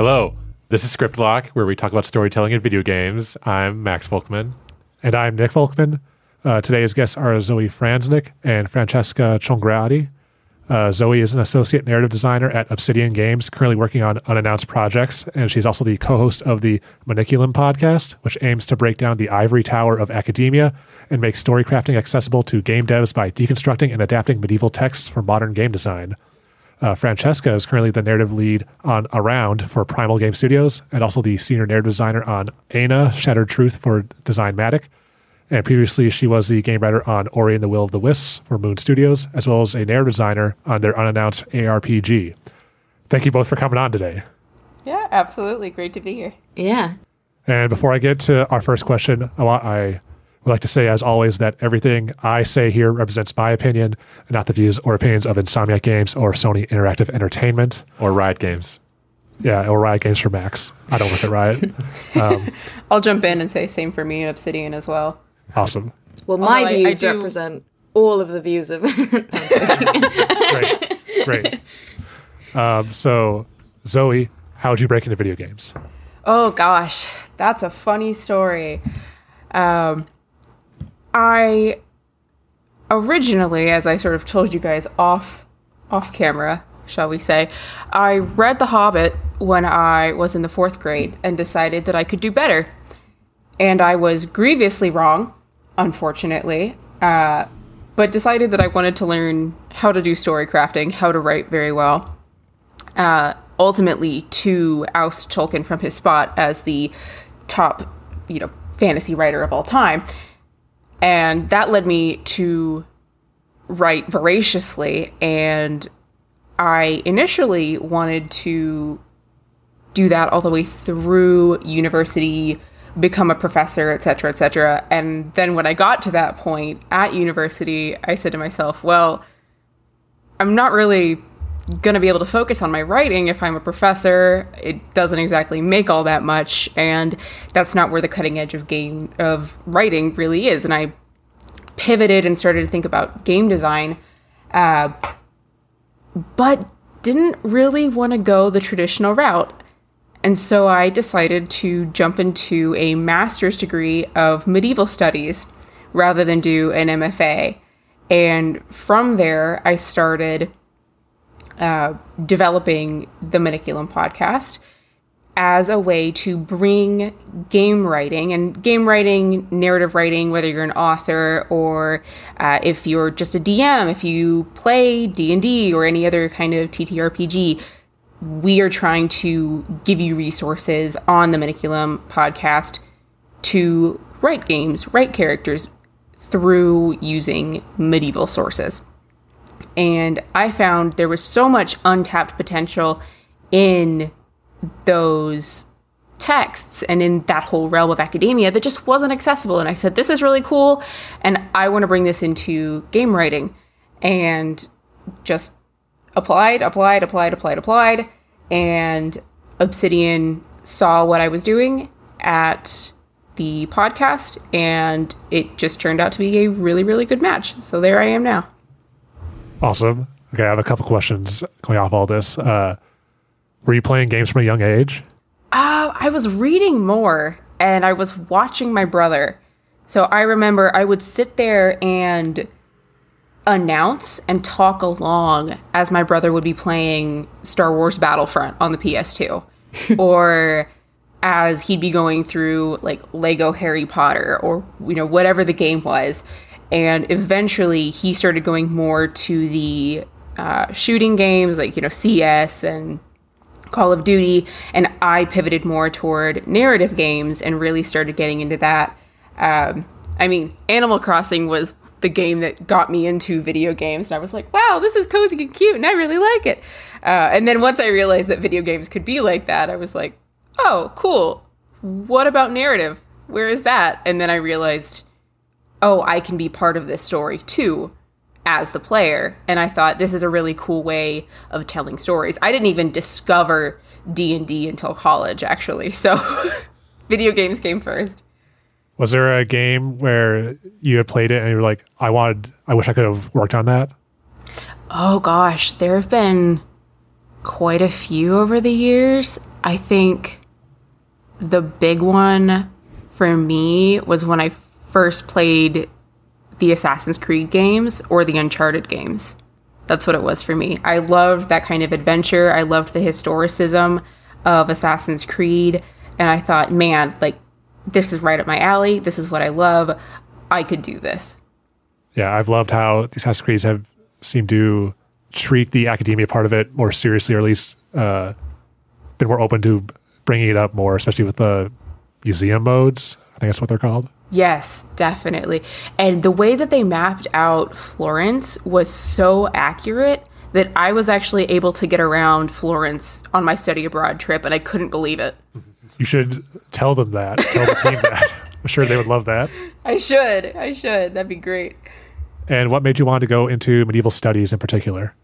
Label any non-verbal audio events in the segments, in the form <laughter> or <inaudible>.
Hello, this is Script Lock, where we talk about storytelling in video games. I'm Max Volkman. And I'm Nick Volkman. Uh, today's guests are Zoe Franznik and Francesca Chongrati. Uh, Zoe is an associate narrative designer at Obsidian Games, currently working on unannounced projects, and she's also the co-host of the Maniculum podcast, which aims to break down the ivory tower of academia and make story crafting accessible to game devs by deconstructing and adapting medieval texts for modern game design. Uh, Francesca is currently the narrative lead on Around for Primal Game Studios and also the senior narrative designer on Ana Shattered Truth for Designmatic. And previously, she was the game writer on Ori and the Will of the Wisps for Moon Studios, as well as a narrative designer on their unannounced ARPG. Thank you both for coming on today. Yeah, absolutely. Great to be here. Yeah. And before I get to our first question, I, want, I would like to say, as always, that everything I say here represents my opinion not the views or opinions of Insomniac Games or Sony Interactive Entertainment. Or Riot Games. Yeah, or Riot Games for Max. I don't work at Riot. <laughs> Um, <laughs> I'll jump in and say same for me and Obsidian as well. awesome. Well, my Although I- I views do- represent all of the views of. <laughs> Great. Great. Um, so, Zoe, how would you break into video games? Oh gosh, that's a funny story. Um, I originally, as I sort of told you guys off off camera, shall we say, I read The Hobbit when I was in the fourth grade and decided that I could do better. And I was grievously wrong, unfortunately. Uh, but decided that I wanted to learn how to do story crafting, how to write very well uh, ultimately to oust Tolkien from his spot as the top, you know, fantasy writer of all time. And that led me to write voraciously. And I initially wanted to do that all the way through university, become a professor, et cetera, et cetera. And then when I got to that point at university, I said to myself, well, I'm not really going to be able to focus on my writing if I'm a professor. It doesn't exactly make all that much, and that's not where the cutting edge of game of writing really is. And I pivoted and started to think about game design, uh, but didn't really want to go the traditional route. And so I decided to jump into a master's degree of medieval studies rather than do an MFA. And from there, I started uh, developing the Maniculum podcast as a way to bring game writing and game writing, narrative writing, whether you're an author or uh, if you're just a DM, if you play D and D or any other kind of TTRPG, we are trying to give you resources on the Maniculum podcast to write games, write characters through using medieval sources and I found there was so much untapped potential in those texts and in that whole realm of academia that just wasn't accessible. And I said, This is really cool, and I want to bring this into game writing. And just applied, applied, applied, applied, applied. And Obsidian saw what I was doing at the podcast, and it just turned out to be a really, really good match. So there I am now. Awesome. Okay, I have a couple questions going off all this. Uh, were you playing games from a young age? Uh, I was reading more and I was watching my brother. So I remember I would sit there and announce and talk along as my brother would be playing Star Wars Battlefront on the PS2 <laughs> or as he'd be going through like Lego Harry Potter or you know whatever the game was and eventually he started going more to the uh, shooting games like you know CS and Call of Duty, and I pivoted more toward narrative games and really started getting into that. Um, I mean, Animal Crossing was the game that got me into video games, and I was like, wow, this is cozy and cute, and I really like it. Uh, and then once I realized that video games could be like that, I was like, oh, cool. What about narrative? Where is that? And then I realized, oh, I can be part of this story too as the player. And i thought this is a really cool way of telling stories. I didn't even discover d&d until college actually. <laughs> So video games came first. Was there a game where you had played it and you were like, I wanted, I wish I could have worked on that? oh gosh. There have been quite a few over the years. I think the big one for me was when I first played the Assassin's Creed games or the Uncharted games. That's what it was for me. I loved that kind of adventure. I loved the historicism of Assassin's Creed. And I thought, man, like, this is right up my alley. This is what I love. I could do this. Yeah, I've loved how the Assassin's Creed have seemed to treat the academia part of it more seriously, or at least uh, been more open to bringing it up more, especially with the museum modes. I think that's what they're called. Yes, definitely. And the way that they mapped out Florence was so accurate that I was actually able to get around Florence on my study abroad trip, and I couldn't believe it. You should tell them that. Tell the team that. <laughs> I'm sure they would love that. I should. I should. That'd be great. And what made you want to go into medieval studies in particular?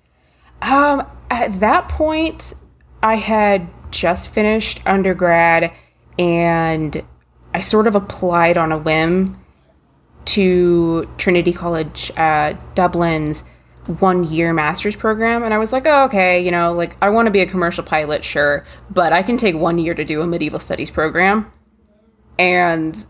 Um, at that point, I had just finished undergrad and I sort of applied on a whim to Trinity College uh, Dublin's one year master's program. And I was like, oh, okay, you know, like I want to be a commercial pilot, sure, but I can take one year to do a medieval studies program. And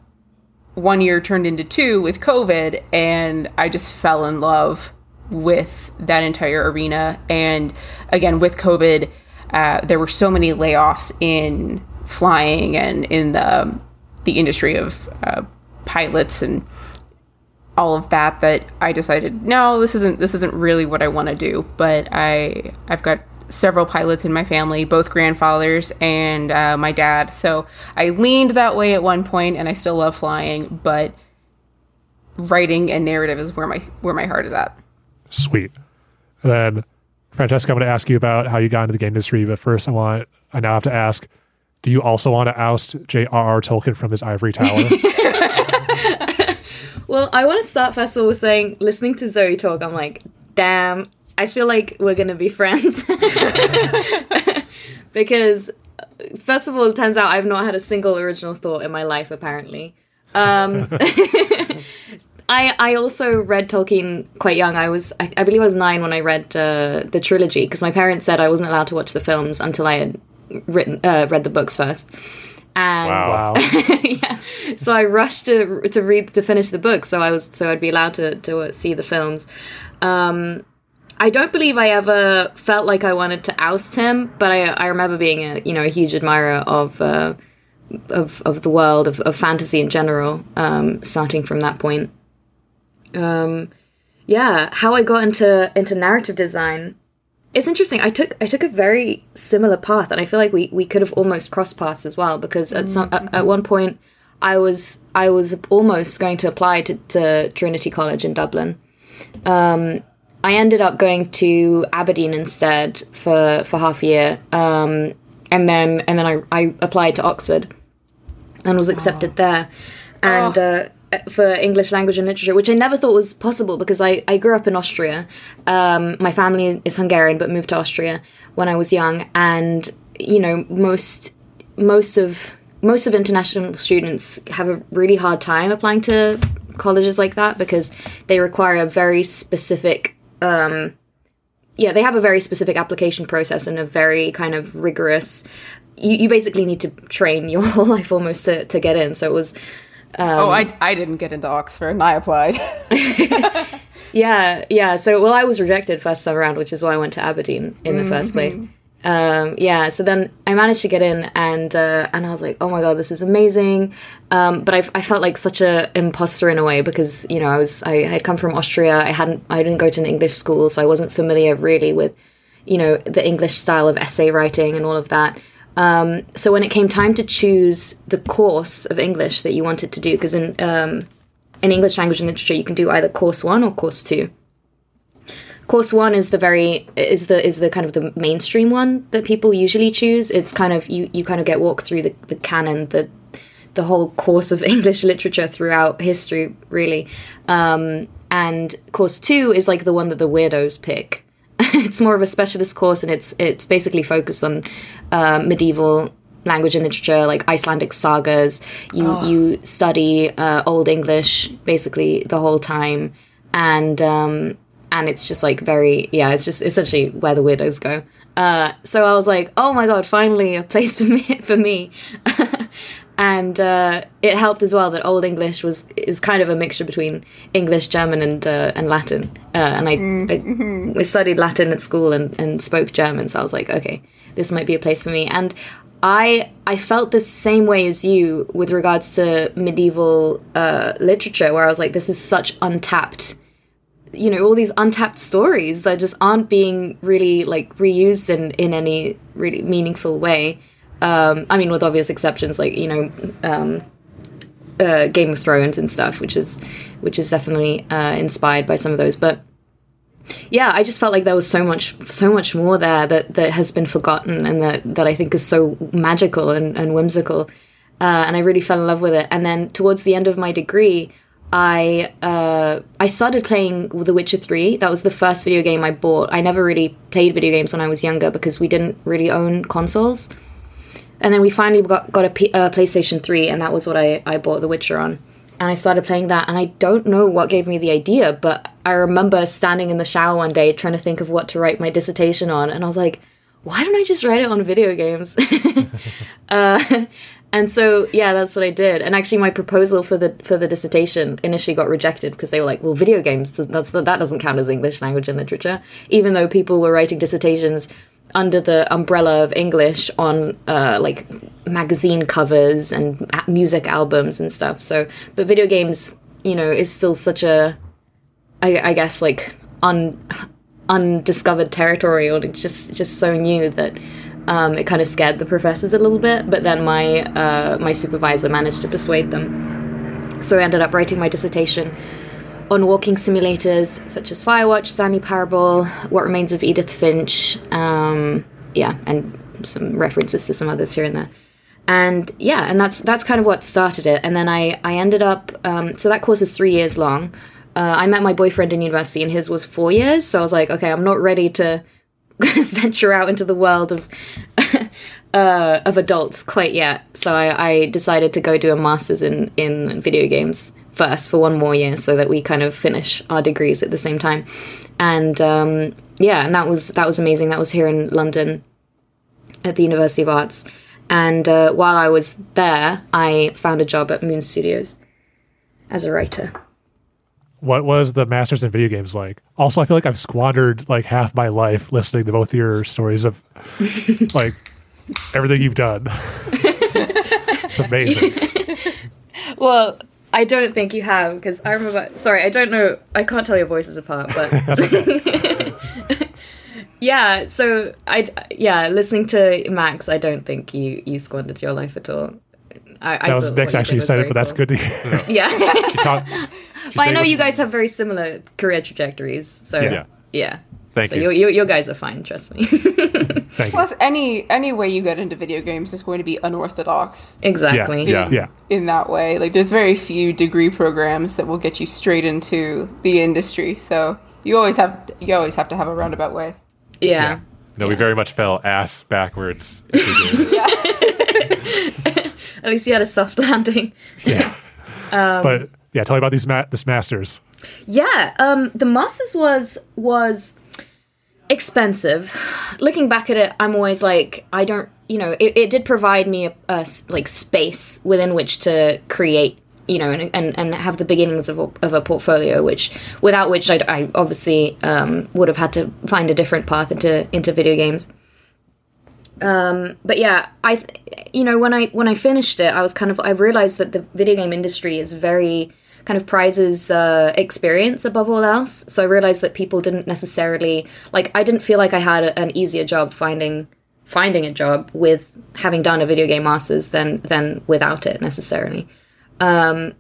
one year turned into two with COVID, and I just fell in love with that entire arena. And again, with COVID, uh, there were so many layoffs in flying and in the the industry of uh, pilots and all of that that I decided no this isn't this isn't really what I want to do but I I've got several pilots in my family both grandfathers and uh, my dad so I leaned that way at one point and I still love flying but writing and narrative is where my where my heart is at Sweet. And then, Francesca, I'm going to ask you about how you got into the game industry. But first, I want I now have to ask: Do you also want to oust J.R.R. Tolkien from his ivory tower? <laughs> <laughs> Well, I want to start first of all with saying, listening to Zoe talk, I'm like, damn, I feel like we're gonna be friends <laughs> because, first of all, it turns out I've not had a single original thought in my life. Apparently, um, I I also read Tolkien quite young. I was I, I believe I was nine when I read uh, the trilogy because my parents said I wasn't allowed to watch the films until I had written uh, read the books first. And Wow. wow. <laughs> yeah. So I rushed to to read to finish the book, so I was so I'd be allowed to to uh, see the films. Um, I don't believe I ever felt like I wanted to oust him, but I I remember being a you know a huge admirer of uh, of of the world of, of fantasy in general. Um, starting from that point. Um, yeah, how I got into into narrative design it's interesting. I took I took a very similar path, and I feel like we, we could have almost crossed paths as well because at some at, at one point I was I was almost going to apply to, to Trinity College in Dublin. Um, I ended up going to Aberdeen instead for for half a year, um, and then and then I, I applied to Oxford and was accepted there, and. Uh, for English language and literature, which I never thought was possible because I, I grew up in Austria. Um, my family is Hungarian, but moved to Austria when I was young, and you know most most of most of international students have a really hard time applying to colleges like that because they require a very specific um, yeah they have a very specific application process and a very kind of rigorous you, you basically need to train <laughs> your whole life almost to, to get in so it was oh, I, I didn't get into Oxford and I applied. <laughs> <laughs> Yeah, yeah. So, well, I was rejected first time around, which is why I went to Aberdeen in the first place. Um, yeah. So then I managed to get in, and uh, and I was like, oh my god, this is amazing. Um, but I, I felt like such a imposter in a way because you know I was I had come from Austria. I hadn't I didn't go to an English school, so I wasn't familiar really with you know the English style of essay writing and all of that. Um, so when it came time to choose the course of English that you wanted to do, because in um, in English language and literature, you can do either course one or course two. Course one is the very is the is the kind of the mainstream one that people usually choose. It's kind of you you kind of get walked through the, the canon, the the whole course of <laughs> English literature throughout history, really. Um, and course two is like the one that the weirdos pick. <laughs> it's more of a specialist course, and it's it's basically focused on uh, medieval language and literature, like Icelandic sagas. You you study uh, Old English basically the whole time, and um, and it's just like very yeah, it's just essentially where the weirdos go. Uh, so I was like, oh my god, finally a place <laughs> for me for me. <laughs> and uh, it helped as well that Old English was is kind of a mixture between English, German, and uh, and Latin. Uh, and I, I, I studied Latin at school and, and spoke German, so I was like, okay, this might be a place for me. And I I felt the same way as you with regards to medieval uh, literature, where I was like, this is such untapped you know all these untapped stories that just aren't being really like reused in in any really meaningful way um i mean with obvious exceptions like you know um uh, game of thrones and stuff which is which is definitely uh inspired by some of those but yeah i just felt like there was so much so much more there that that has been forgotten and that that i think is so magical and, and whimsical uh, and i really fell in love with it and then towards the end of my degree I uh, I started playing The Witcher Three. That was the first video game I bought. I never really played video games when I was younger because we didn't really own consoles. And then we finally got got a P- uh, PlayStation Three, and that was what I I bought The Witcher on. And I started playing that, and I don't know what gave me the idea, but I remember standing in the shower one day trying to think of what to write my dissertation on, and I was like, why don't I just write it on video games? <laughs> uh, and so yeah, that's what I did. And actually, my proposal for the for the dissertation initially got rejected because they were like, "Well, video games that's that doesn't count as English language and literature," even though people were writing dissertations under the umbrella of English on uh, like magazine covers and music albums and stuff. So, but video games, you know, is still such a, I, I guess, like un undiscovered territory, or it's just just so new that um, it kind of scared the professors a little bit, but then my uh, my supervisor managed to persuade them. So I ended up writing my dissertation on walking simulators such as Firewatch, Stanley Parable, What Remains of Edith Finch, um, yeah, and some references to some others here and there. And yeah, and that's that's kind of what started it. And then I I ended up um, so that course is three years long. Uh, I met my boyfriend in university, and his was four years. So I was like, okay, I'm not ready to <laughs> venture out into the world of <laughs> uh, of adults quite yet. So I, I, decided to go do a master's in in video games first for one more year, so that we kind of finish our degrees at the same time. And um, yeah, and that was that was amazing. That was here in London at the University of Arts. And uh, while I was there, I found a job at Moon Studios as a writer what was the masters in video games like also i feel like i've squandered like half my life listening to both your stories of <laughs> like everything you've done <laughs> it's amazing <laughs> well i don't think you have because i remember sorry i don't know i can't tell your voices apart but <laughs> yeah so i yeah listening to max i don't think you you squandered your life at all I, that was next actually it, but cool. that's good to hear. <laughs> Yeah. she taught, but I know you guys have very similar career trajectories, so yeah. yeah. Thank so you. you. You guys are fine, trust me. <laughs> Thank Plus, you. any any way you get into video games is going to be unorthodox. Exactly. Yeah. yeah. In that way, like there's very few degree programs that will get you straight into the industry. So you always have you always have to have a roundabout way. Yeah. yeah. No, yeah. we very much fell ass backwards. <laughs> yeah. <laughs> At least you had a soft landing. Yeah. Um, but yeah, tell me about these ma- this masters. Yeah, um, the masters was was expensive. Looking back at it, I'm always like, I don't, you know, it, it did provide me a, a, like space within which to create, you know, and and, and have the beginnings of a, of a portfolio, which without which I, I obviously um, would have had to find a different path into into video games. Um, but yeah, I, you know, when I when I finished it, I was kind of I realized that the video game industry is very kind of prizes uh, experience above all else. So I realized that people didn't necessarily like. I didn't feel like I had an easier job finding finding a job with having done a video game masters than than without it necessarily. Um,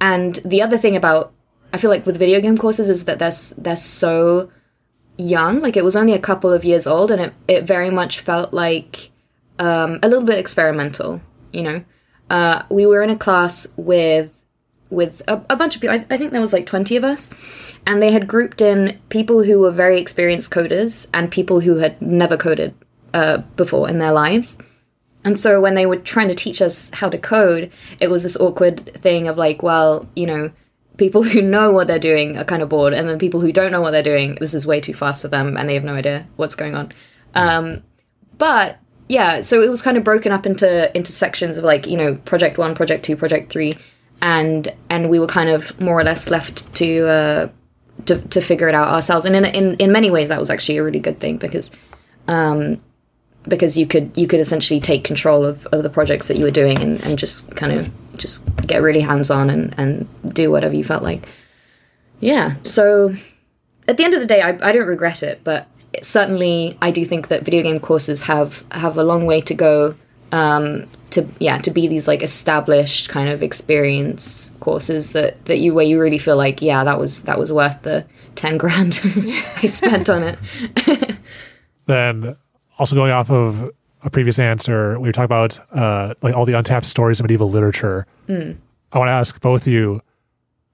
and the other thing about I feel like with video game courses is that they're they're so young. Like it was only a couple of years old, and it it very much felt like um, a little bit experimental. You know, uh, we were in a class with with a, a bunch of people. I, I, think there was like 20 of us. And they had grouped in people who were very experienced coders and people who had never coded uh, before in their lives. And so when they were trying to teach us how to code, it was this awkward thing of like, well, you know, people <laughs> who know what they're doing are kind of bored. And then people who don't know what they're doing, this is way too fast for them and they have no idea what's going on. Um, but yeah, so it was kind of broken up into into sections of like you know project one, project two, project three, and and we were kind of more or less left to uh, to, to figure it out ourselves. And in, in in many ways, that was actually a really good thing because um, because you could you could essentially take control of, of the projects that you were doing and, and just kind of just get really hands on and, and do whatever you felt like. Yeah. So at the end of the day, I, I don't regret it, but certainly I do think that video game courses have have a long way to go um, to yeah to be these like established kind of experience courses that that you where you really feel like yeah that was that was worth the 10 grand <laughs> I spent on it. <laughs> then also going off of a previous answer, we were talking about uh, like all the untapped stories of medieval literature. I want to ask both of you,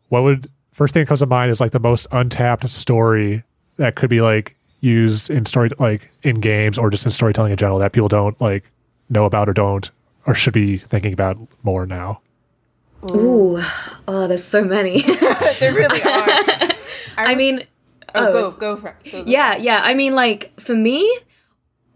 what would first thing that comes to mind is like the most untapped story that could be like used in story like in games or just in storytelling in general that people don't like know about or don't or should be thinking about more now. Ooh, oh, there's so many. <laughs> <laughs> there really are. <laughs> I mean, Oh, oh, go, it's- go for it. Go, go. yeah yeah i mean like for me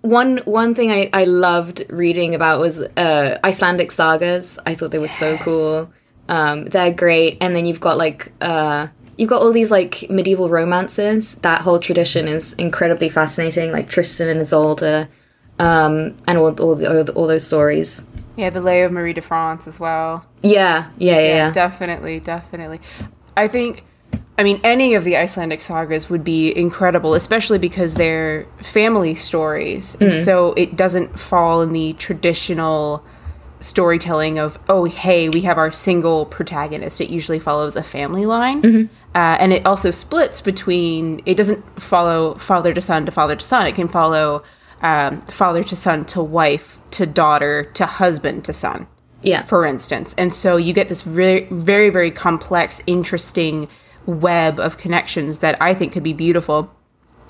one one thing i i loved reading about was uh icelandic sagas i thought they were so cool um they're great and then you've got like uh you've got all these like medieval romances that whole tradition is incredibly fascinating like tristan and isolde um and all all, the, all, the- all those stories Yeah, the Lay of Marie de France as well. yeah yeah yeah, yeah. Definitely, definitely. I think, I mean, any of the Icelandic sagas would be incredible, especially because they're family stories. And so it doesn't fall in the traditional storytelling of, oh, hey, we have our single protagonist. It usually follows a family line. Uh, and it also splits between, it doesn't follow father to son to father to son. It can follow um, father to son to wife to daughter to husband to son yeah. for instance. And so you get this very, very, very complex, interesting web of connections that I think could be beautiful.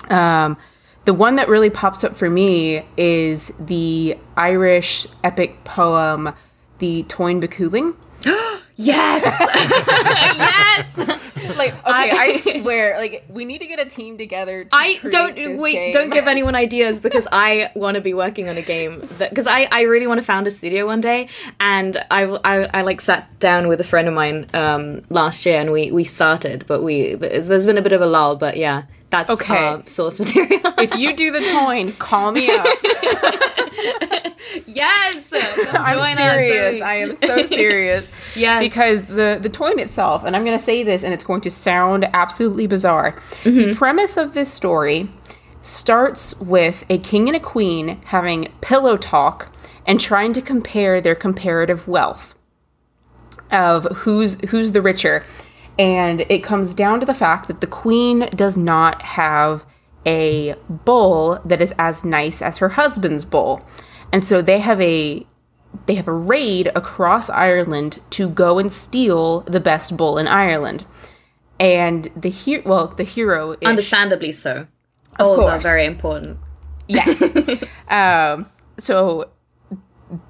Um, the one that really pops up for me is the Irish epic poem, The Táin Bó Cúailnge. <gasps> yes <laughs> yes <laughs> <laughs> Like, okay, I, <laughs> swear, like, we need to get a team together. To I don't wait. game. Don't give <laughs> anyone ideas because I want to be working on a game because I I really want to found a studio one day and I, I I like sat down with a friend of mine um last year and we we started but we there's been a bit of a lull but yeah that's Okay. our source material. If you do the Táin, call me up. <laughs> yes, I'm join us. serious. I am so <laughs> serious. Yes. Because the the Táin itself, and I'm going to say this, and it's going to sound absolutely bizarre. The mm-hmm. premise of this story starts with a king and a queen having pillow talk and trying to compare their comparative wealth of who's who's the richer. And it comes down to the fact that the queen does not have a bull that is as nice as her husband's bull. And so they have a they have a raid across Ireland to go and steal the best bull in Ireland. And the hero well, the hero is Understandably so. Bulls are very important. Yes. <laughs> um, so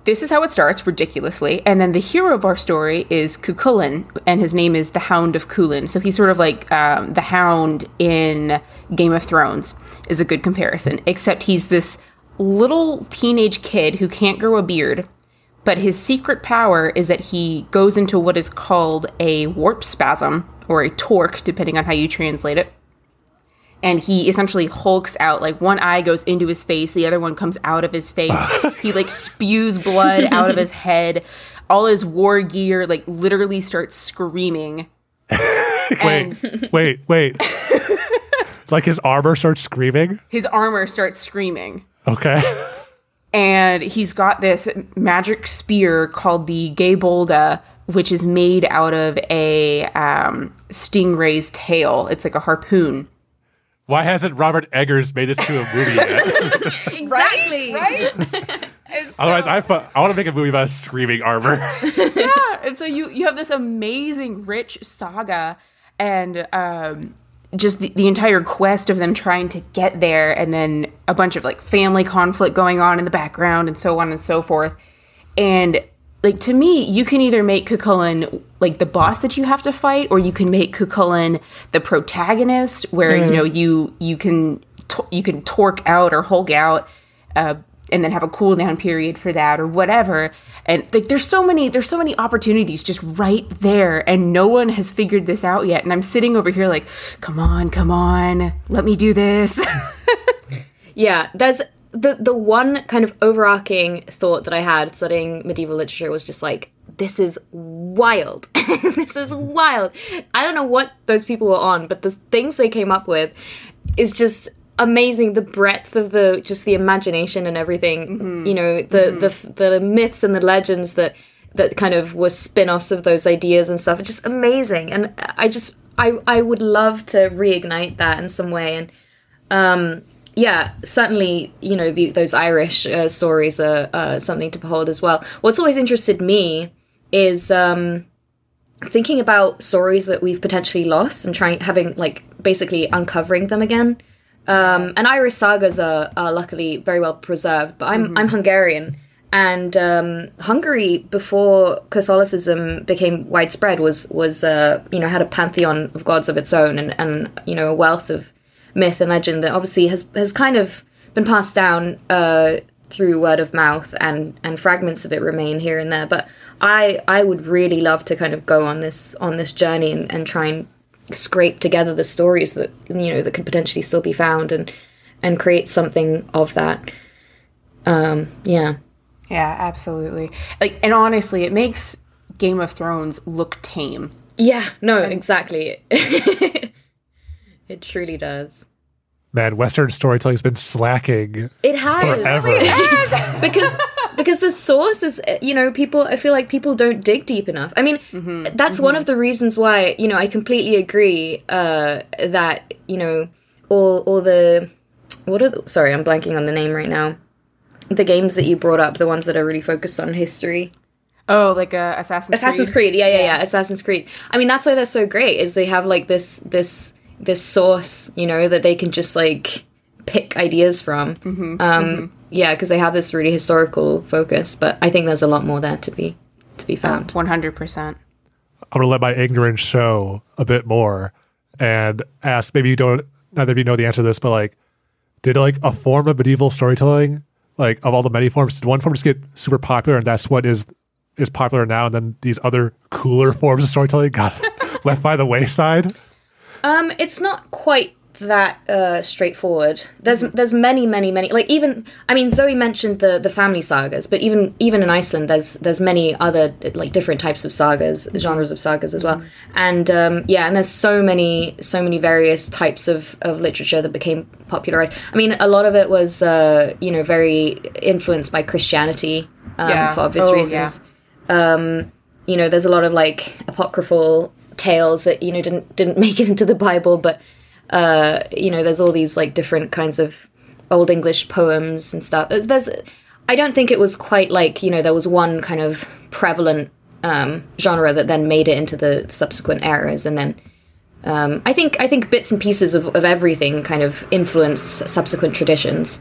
this is how it starts, ridiculously. And then the hero of our story is Cuchulainn, and his name is the Hound of Culann. So he's sort of like um, the Hound in Game of Thrones, is a good comparison. Except he's this little teenage kid who can't grow a beard. But his secret power is that he goes into what is called a warp spasm, or a torque, depending on how you translate it and he essentially hulks out like one eye goes into his face the other one comes out of his face <laughs> he like spews blood out of his head all his war gear like literally starts screaming <laughs> Wait, <laughs> wait, wait. like his armor starts screaming. his armor starts screaming Okay. and he's got this magic spear called the Gáe Bolga, which is made out of a um, stingray's tail. It's like a harpoon. Why hasn't Robert Eggers made this to a movie yet? <laughs> Exactly. Right? <laughs> Otherwise, I fu- I want to make a movie about screaming armor. <laughs> yeah, and so you you have this amazing, rich saga, and um, just the, the entire quest of them trying to get there, and then a bunch of like family conflict going on in the background, and so on and so forth. And like to me, you can either make Cuchulainn like the boss that you have to fight, or you can make Cuchulainn the protagonist, where you know you you can to- you can torque out or hulk out, uh, and then have a cooldown period for that or whatever. And like, there's so many, there's so many opportunities just right there, and no one has figured this out yet. And I'm sitting over here like, come on, come on, let me do this. <laughs> Yeah, there's the the one kind of overarching thought that I had studying medieval literature was just like this is wild. <laughs> this is wild. I don't know what those people were on, but the things they came up with is just amazing. The breadth of the just the imagination and everything you know the the the myths and the legends that that kind of were spin-offs of those ideas and stuff. It's just amazing. And i just i i would love to reignite that in some way. And um yeah certainly you know the, those irish uh, stories are uh, something to behold as well. What's always interested me is um thinking about stories that we've potentially lost and trying having like basically uncovering them again. Um, and Irish sagas are, are luckily very well preserved, but I'm I'm Hungarian, and um, Hungary before Catholicism became widespread was was uh, you know had a pantheon of gods of its own and, and you know a wealth of myth and legend that obviously has has kind of been passed down uh, through word of mouth and and fragments of it remain here and there. But I I would really love to kind of go on this on this journey and, and try and scrape together the stories that you know that could potentially still be found and and create something of that um yeah yeah, absolutely. Like, and honestly, it makes Game of Thrones look tame. yeah no exactly <laughs> it truly does. Man, Western storytelling's been slacking it has. Forever. <laughs> because because the source is you know people i feel like people don't dig deep enough. I mean that's one of the reasons why you know i completely agree uh that you know all all the what are the, sorry i'm blanking on the name right now. The games that you brought up the ones that are really focused on history. Oh, like uh, Assassin's, Assassin's Creed. Yeah, yeah, yeah, Assassin's Creed. I mean, that's why they're so great. Is they have like this this this source, you know, that they can just like pick ideas from. um, Yeah, because they have this really historical focus. But I think there's a lot more there to be to be found. One hundred percent. I'm gonna let my ignorance show a bit more and ask. Maybe you don't. Neither of you know the answer to this, but like, did like a form of medieval storytelling, like of all the many forms, did one form just get super popular and that's what is is popular now, and then these other cooler forms of storytelling got <laughs> left by the wayside? Um, it's not quite that uh, straightforward. There's there's many many many like even I mean Zoe mentioned the the family sagas, but even even in Iceland there's there's many other like different types of sagas, genres of sagas as well. And um, yeah, and there's so many so many various types of of literature that became popularized. I mean, a lot of it was uh, you know very influenced by Christianity um, Yeah. for obvious Oh, yeah. reasons um, you know, there's a lot of like apocryphal tales that you know didn't didn't <laughs> make it into the Bible, but uh, you know, there's all these like different kinds of old English poems and stuff. Uh, There's, I don't think it was quite like you know there was one kind of prevalent um, genre that then made it into the subsequent eras, and then. Um, I think I think bits and pieces of, of everything kind of influence subsequent traditions,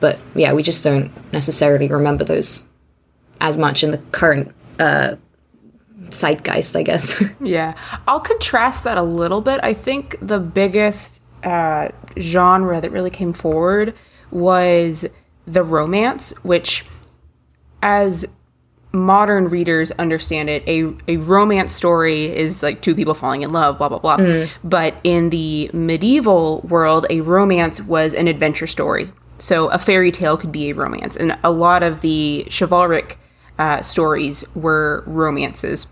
but yeah, we just don't necessarily remember those as much in the current uh, zeitgeist, I guess. <laughs> Yeah, I'll contrast that a little bit. I think the biggest uh, genre that really came forward was the romance, which, as modern readers understand it, a, a romance story is like two people falling in love, blah, blah, blah. But in the medieval world, a romance was an adventure story. So a fairy tale could be a romance. And a lot of the chivalric uh, stories were romances.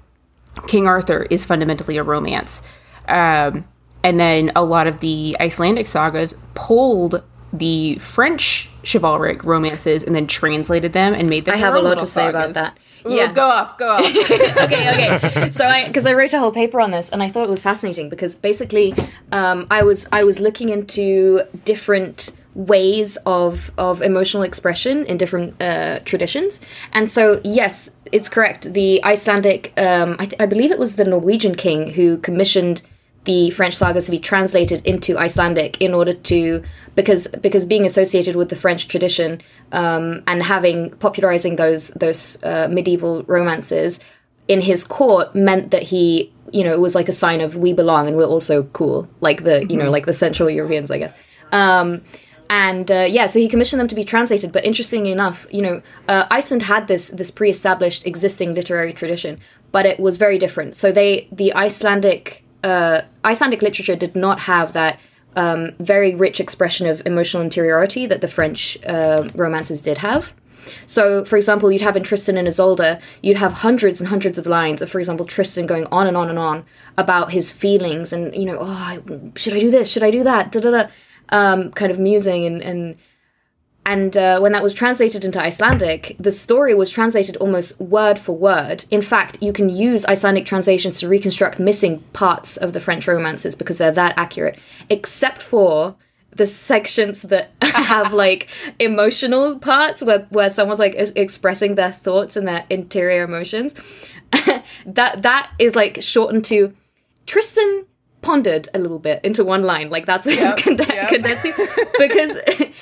King Arthur is fundamentally a romance. Um, and then a lot of the Icelandic sagas pulled the French chivalric romances and then translated them and made them. I have a lot to say about that. Yeah, go off, go off. <laughs> okay, okay. So I because I wrote a whole paper on this and I thought it was fascinating because basically um, I was I was looking into different ways of of emotional expression in different uh, traditions and so yes it's correct. The Icelandic um, I, th- I believe it was the Norwegian king who commissioned the French sagas to be translated into Icelandic in order to because because being associated with the French tradition um, and having popularizing those those uh, medieval romances in his court meant that he you know it was like a sign of we belong and we're also cool. Like the you know like the Central Europeans I guess. Um, and uh, yeah, so he commissioned them to be translated. But interestingly enough, you know, uh, Iceland had this this pre-established existing literary tradition, but it was very different. So they the Icelandic uh, Icelandic literature did not have that um, very rich expression of emotional interiority that the French uh, romances did have. So, for example, you'd have in Tristan and Isolde, you'd have hundreds and hundreds of lines of, for example, Tristan going on and on and on about his feelings and, you know, oh, should I do this? Should I do that? Da da da. Um, kind of musing and, and and uh, when that was translated into Icelandic, the story was translated almost word for word. In fact, you can use Icelandic translations to reconstruct missing parts of the French romances because they're that accurate, except for the sections that <laughs> have like emotional parts where, where someone's like expressing their thoughts and their interior emotions. <laughs> that that is like shortened to Tristan pondered a little bit into one line like that's what yep, it's cond- yep. condensing because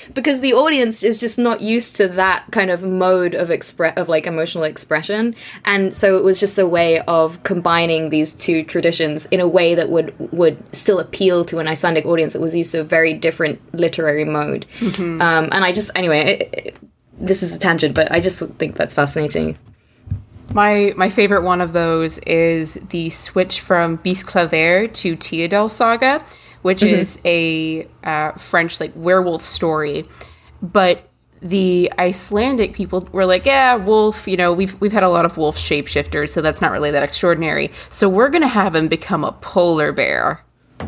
<laughs> because the audience is just not used to that kind of mode of express of like emotional expression and so it was just a way of combining these two traditions in a way that would would still appeal to an Icelandic audience that was used to a very different literary mode mm-hmm. um, and I just anyway it, it, this is a tangent but I just think that's fascinating my my favorite one of those is the switch from Bisclavret to Tiódel Saga, which mm-hmm. is a uh, French like werewolf story, but the Icelandic people were like, yeah, wolf, you know, we've we've had a lot of wolf shapeshifters, so that's not really that extraordinary. So we're gonna have him become a polar bear.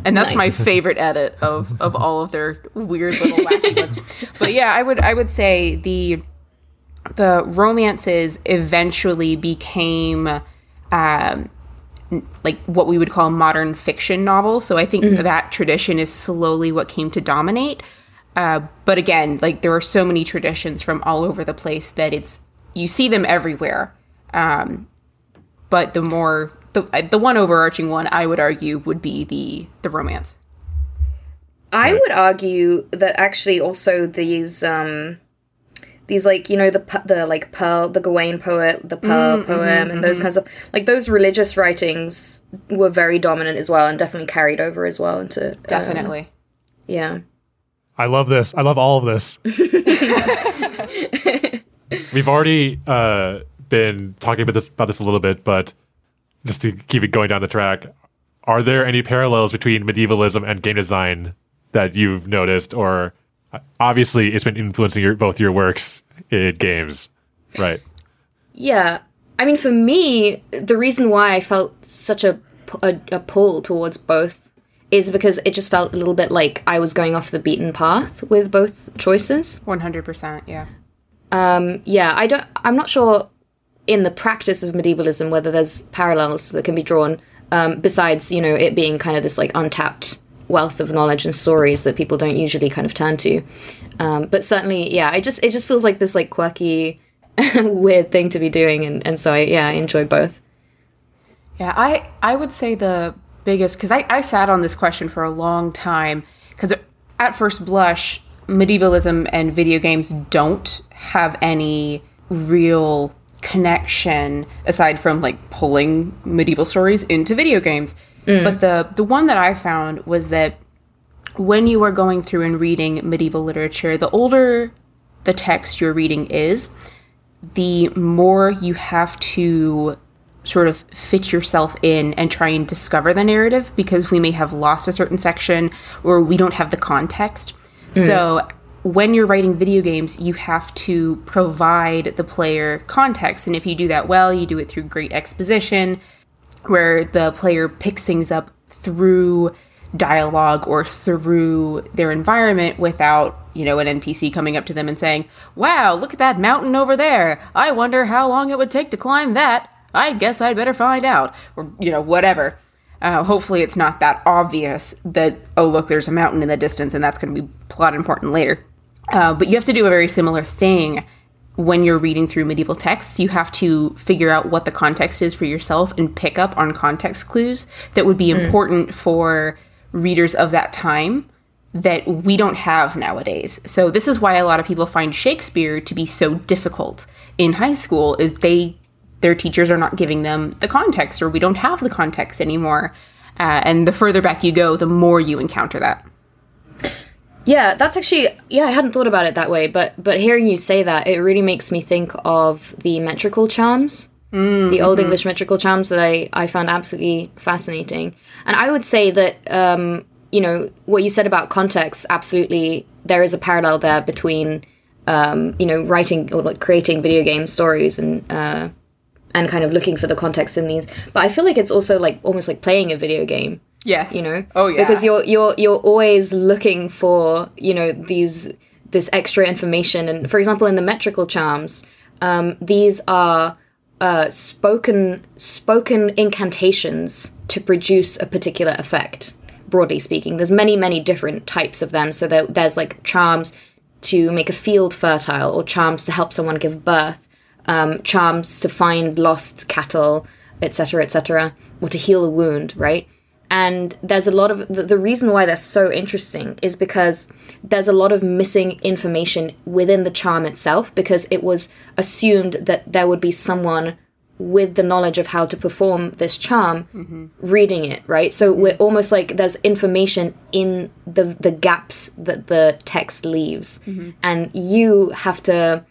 And that's nice. my favorite edit of, of all of their weird little wacky ones. <laughs> But yeah, I would I would say the the romances eventually became um, like what we would call modern fiction novels. So I think mm-hmm. that tradition is slowly what came to dominate. Uh, but again, like there are so many traditions from all over the place that it's you see them everywhere. Um, but the more the the one overarching one, I would argue, would be the the romance. I would argue that actually also these um, these like you know the the like pearl the Gawain poet the pearl mm, poem mm-hmm, and those mm-hmm. kinds of like those religious writings were very dominant as well and definitely carried over as well into uh, definitely. yeah. I love this. I love all of this. <laughs> We've already uh, been talking about this about this a little bit but just to keep it going down the track are there any parallels between medievalism and game design that you've noticed or obviously it's been influencing your, both your works in games, right? Yeah. I mean, for me, the reason why I felt such a, a, a pull towards both is because it just felt a little bit like I was going off the beaten path with both choices. 100%, yeah. Um, yeah, I don't, I'm not sure in the practice of medievalism whether there's parallels that can be drawn um, besides, you know, it being kind of this like untapped wealth of knowledge and stories that people don't usually kind of turn to. Um, but certainly, yeah, I just it just feels like this like quirky, <laughs> weird thing to be doing, and and so I yeah I enjoy both. Yeah, I I would say the biggest because I I sat on this question for a long time because at first blush medievalism and video games don't have any real connection aside from like pulling medieval stories into video games Mm. But the the one that I found was that when you are going through and reading medieval literature, the older the text you're reading is, the more you have to sort of fit yourself in and try and discover the narrative because we may have lost a certain section or we don't have the context. Mm. So when you're writing video games, you have to provide the player context. And if you do that well, you do it through great exposition, where the player picks things up through dialogue or through their environment without, you know, an NPC coming up to them and saying, Wow, look at that mountain over there. I wonder how long it would take to climb that. I guess I'd better find out. Or, you know, whatever. Uh, hopefully, it's not that obvious that, oh, look, there's a mountain in the distance and that's going to be plot important later. Uh, but you have to do a very similar thing when you're reading through medieval texts, you have to figure out what the context is for yourself and pick up on context clues that would be mm. important for readers of that time that we don't have nowadays. So this is why a lot of people find Shakespeare to be so difficult in high school is they their teachers are not giving them the context or we don't have the context anymore. Uh, and the further back you go, the more you encounter that. Yeah, that's actually yeah, I hadn't thought about it that way, but but hearing you say that, it really makes me think of the metrical charms. the old English metrical charms that I, I found absolutely fascinating. And I would say that, um, you know, what you said about context, absolutely, there is a parallel there between, um, you know, writing or like creating video game stories and, uh, and kind of looking for the context in these. But I feel like it's also like almost like playing a video game Yes. you know? Oh yeah. because you're you're you're always looking for you know these this extra information. And for example in the metrical charms um, these are uh, spoken spoken incantations to produce a particular effect broadly speaking. There's many many different types of them. So there, there's like charms to make a field fertile or charms to help someone give birth um, charms to find lost cattle etc etc or to heal a wound right and there's a lot of the, the reason why they're so interesting is because there's a lot of missing information within the charm itself because it was assumed that there would be someone with the knowledge of how to perform this charm mm-hmm. reading it right? So we're almost like there's information in the the gaps that the text leaves. Mm-hmm. And you have to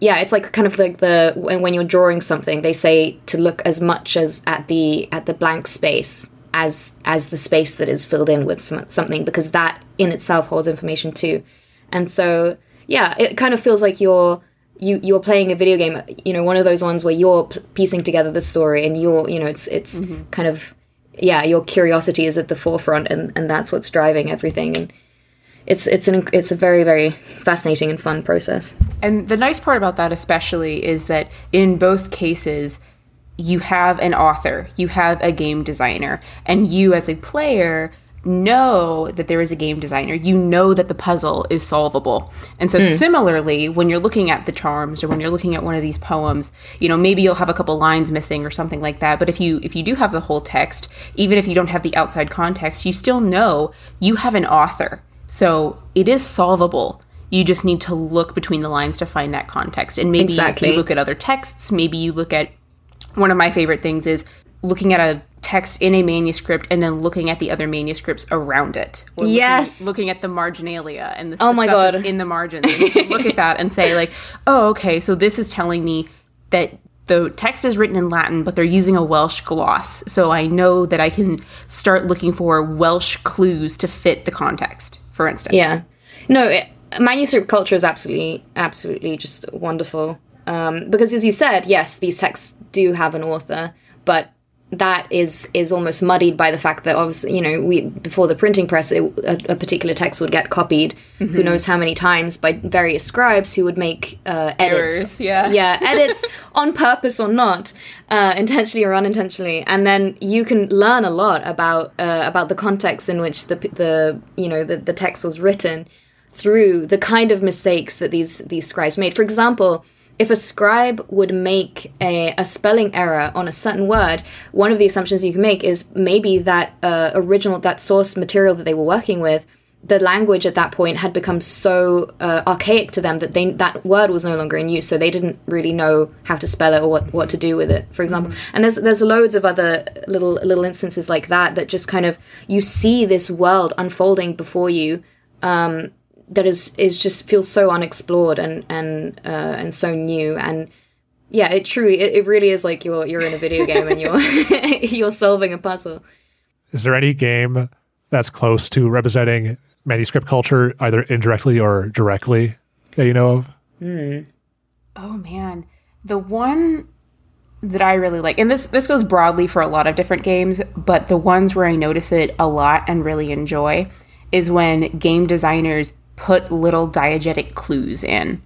yeah it's like kind of like the when, when you're drawing something they say to look as much as at the at the blank space as as the space that is filled in with some, something because that in itself holds information too. And so yeah it kind of feels like you're you you're playing a video game you know one of those ones where you're p- piecing together the story and you're you know it's it's mm-hmm. kind of yeah your curiosity is at the forefront and and that's what's driving everything. And it's it's an it's a very very fascinating and fun process. And the nice part about that, especially, is that in both cases, you have an author, you have a game designer, and you as a player know that there is a game designer. You know that the puzzle is solvable. And so, hmm. similarly, when you're looking at the charms or when you're looking at one of these poems, you know, maybe you'll have a couple lines missing or something like that. But if you if you do have the whole text, even if you don't have the outside context, you still know you have an author. So it is solvable. You just need to look between the lines to find that context. And maybe Exactly. you look at other texts. Maybe you look at one of my favorite things is looking at a text in a manuscript and then looking at the other manuscripts around it. Looking- Yes. Looking, at the marginalia and the, Oh the my stuff God. in the margins. And you can look at that and say <laughs> like, oh, okay, so this is telling me that the text is written in Latin, but they're using a Welsh gloss. So I know that I can start looking for Welsh clues to fit the context, for instance. Yeah. No, it, manuscript culture is absolutely, absolutely just wonderful. Um, because as you said, yes, these texts do have an author, but that is is almost muddied by the fact that obviously, you know, we before the printing press, it, a, a particular text would get copied, who knows how many times by various scribes who would make uh, edits. Errors, yeah. yeah, <laughs> edits on purpose or not, uh, intentionally or unintentionally, and then you can learn a lot about uh, about the context in which the the you know the, the text was written through the kind of mistakes that these these scribes made. For example, if a scribe would make a, a spelling error on a certain word, one of the assumptions you can make is maybe that uh, original that source material that they were working with the language at that point had become so uh, archaic to them that they that word was no longer in use, so they didn't really know how to spell it or what, what to do with it. For example, and there's there's loads of other little little instances like that that just kind of you see this world unfolding before you um, that is is just feels so unexplored and and uh, and so new and yeah, it truly it, it really is like you're you're in a video game and you're <laughs> you're solving a puzzle. Is there any game that's close to representing manuscript culture, either indirectly or directly, that you know of? Oh man, the one that I really like, and this this goes broadly for a lot of different games, but the ones where I notice it a lot and really enjoy is when game designers put little diegetic clues in.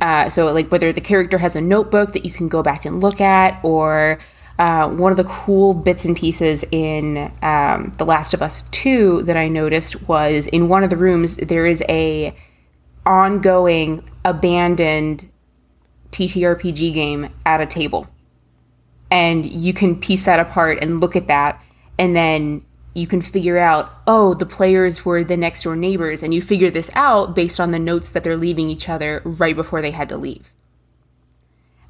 Uh, so, like whether the character has a notebook that you can go back and look at, or uh, one of the cool bits and pieces in um, The Last of Us 2 that I noticed was in one of the rooms, there is a ongoing abandoned TTRPG game at a table. And you can piece that apart and look at that, and then you can figure out, oh, the players were the next door neighbors, and you figure this out based on the notes that they're leaving each other right before they had to leave.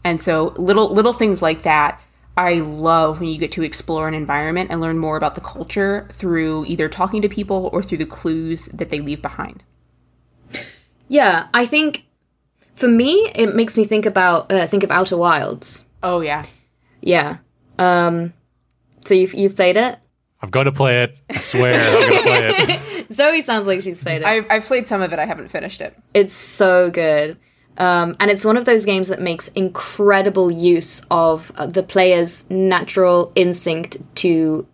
And so little little things like that I love when you get to explore an environment and learn more about the culture through either talking to people or through the clues that they leave behind. Yeah, I think for me, it makes me think about uh, think of Outer Wilds. Oh yeah. Yeah. Um, so you've you've played it. I'm going to play it. I swear I'm going to play it. <laughs> Zoe sounds like she's played it. I've, I've played some of it. I haven't finished it. It's so good. Um, and it's one of those games that makes incredible use of uh, the player's natural instinct to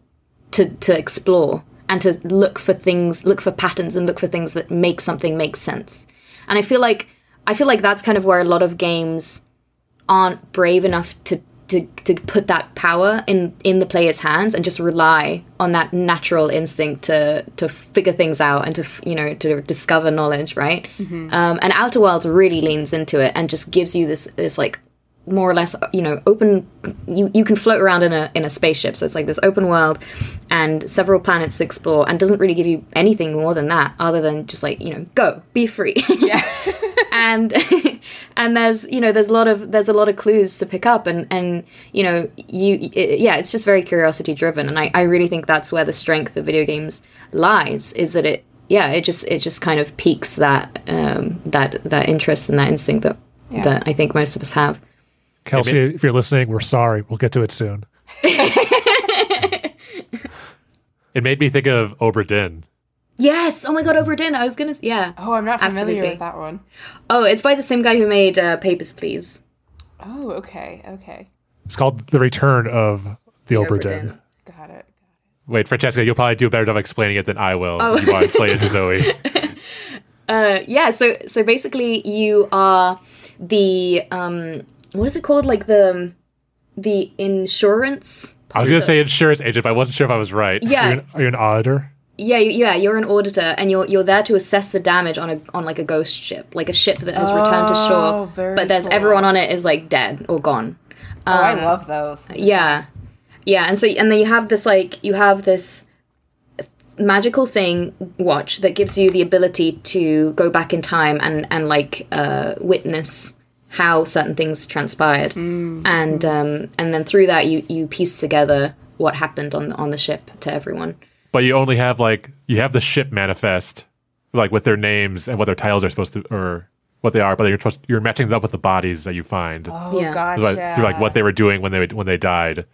to to explore and to look for things, look for patterns, and look for things that make something make sense. And I feel like I feel like that's kind of where a lot of games aren't brave enough to to, to put that power in in the player's hands and just rely on that natural instinct to to figure things out and to you know to discover knowledge right? Um, and Outer Wilds really leans into it and just gives you this this like more or less you know open you you can float around in a in a spaceship. So it's like this open world and several planets to explore and doesn't really give you anything more than that other than just like you know go be free. Yeah. <laughs> <laughs> and <laughs> and there's you know there's a lot of there's a lot of clues to pick up and and you know you it, yeah it's just very curiosity driven and I, I really think that's where the strength of video games lies is that it yeah it just it just kind of piques that um that that interest and that instinct that Yeah. that I think most of us have Kelsey, if you're listening, we're sorry. We'll get to it soon. <laughs> It made me think of Obra Dinn. Yes oh my god Obra Dinn I was gonna yeah Oh, I'm not familiar Absolutely. with that one. oh it's by the same guy who made uh, Papers Please Oh, okay, okay. It's called The Return of the Obra Obra Dinn. Dinn. Got it. Wait, Francesca, you'll probably do a better job explaining it than I will. Oh. You want to explain it to Zoe. <laughs> Uh, yeah so so basically you are the um what is it called like the the insurance I was going to say insurance agent, but I wasn't sure if I was right. yeah Are you, an, are you an auditor? Yeah yeah you're an auditor and you're you're there to assess the damage on a on like a ghost ship like a ship that has returned to Oh, shore but there's cool. everyone on it is like dead or gone. Oh, I love those. yeah. Yeah and so and then you have this like you have this magical thing watch that gives you the ability to go back in time and and like uh witness how certain things transpired. And um and then through that you you piece together what happened on the on the ship to everyone But you only have like you have the ship manifest, like with their names and what their titles are supposed to, or what they are. But you're supposed you're matching them up with the bodies that you find Oh, Yeah. gotcha. through, like, through like what they were doing when they when they died.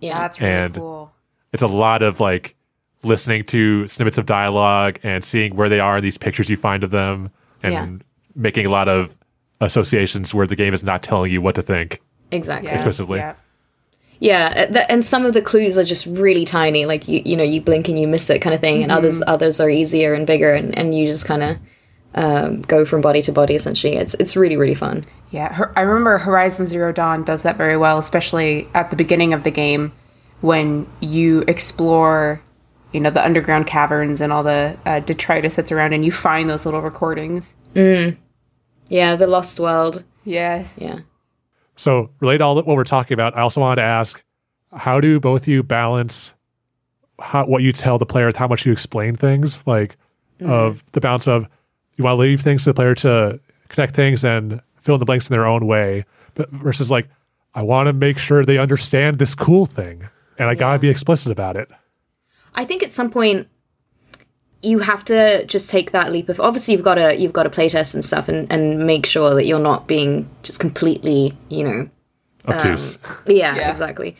yeah That's really and- cool. It's a lot of like listening to snippets of dialogue and seeing where they are in these pictures you find of them, and Yeah. making a lot of associations where the game is not telling you what to think. exactly Yeah. Explicitly. Yeah. Yeah, uh, th- and some of the clues are just really tiny, like you you know you blink and you miss it kind of thing, and others others are easier and bigger, and, and you just kind of um, go from body to body. Essentially, it's it's really really fun. Yeah, Hor- I remember Horizon Zero Dawn does that very well, especially at the beginning of the game when you explore, you know, the underground caverns and all the uh, detritus that's around, and you find those little recordings. Yeah, the Lost World. Yes. Yeah. So, relate to all that what we're talking about, I also wanted to ask, how do both of you balance how, what you tell the player with how much you explain things? Like, mm-hmm. of the balance of you want to leave things to the player to connect things and fill in the blanks in their own way, but versus like, I want to make sure they understand this cool thing, and I gotta be explicit about it. I think at some point you have to just take that leap of obviously you've got to you've got to playtest and stuff and, and make sure that you're not being just completely you know Obtuse. Um, yeah, Yeah. exactly.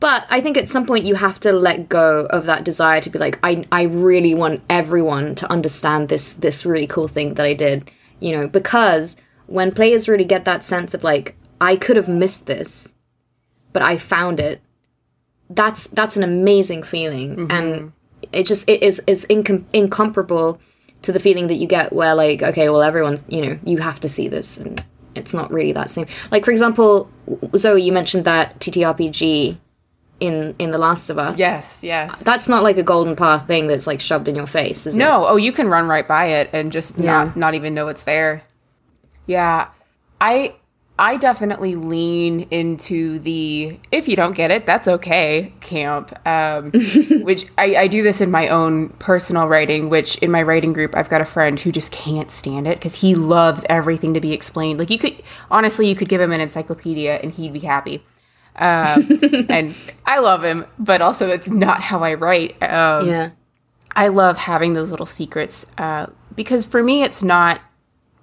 But I think at some point you have to let go of that desire to be like, I, I really want everyone to understand this this really cool thing that I did, you know, because when players really get that sense of like, I could have missed this, but I found it. That's that's an amazing feeling, and mm-hmm. It just it is is incom- incomparable to the feeling that you get where like, okay, well, everyone's you know, you have to see this, and it's not really that same. Like for example, Zoe, you mentioned that TTRPG in in The Last of Us. Yes. Yes. That's not like a golden path thing that's like shoved in your face, is it? No, oh, you can run right by it and just Yeah. not not even know it's there. Yeah, I I definitely lean into the if you don't get it, that's okay camp. Um, <laughs> which I, I do this in my own personal writing. Which in my writing group, I've got a friend who just can't stand it because he loves everything to be explained. Like you could honestly, you could give him an encyclopedia and he'd be happy. Um, <laughs> and I love him, but also that's not how I write. Um, Yeah. I love having those little secrets uh, because for me, it's not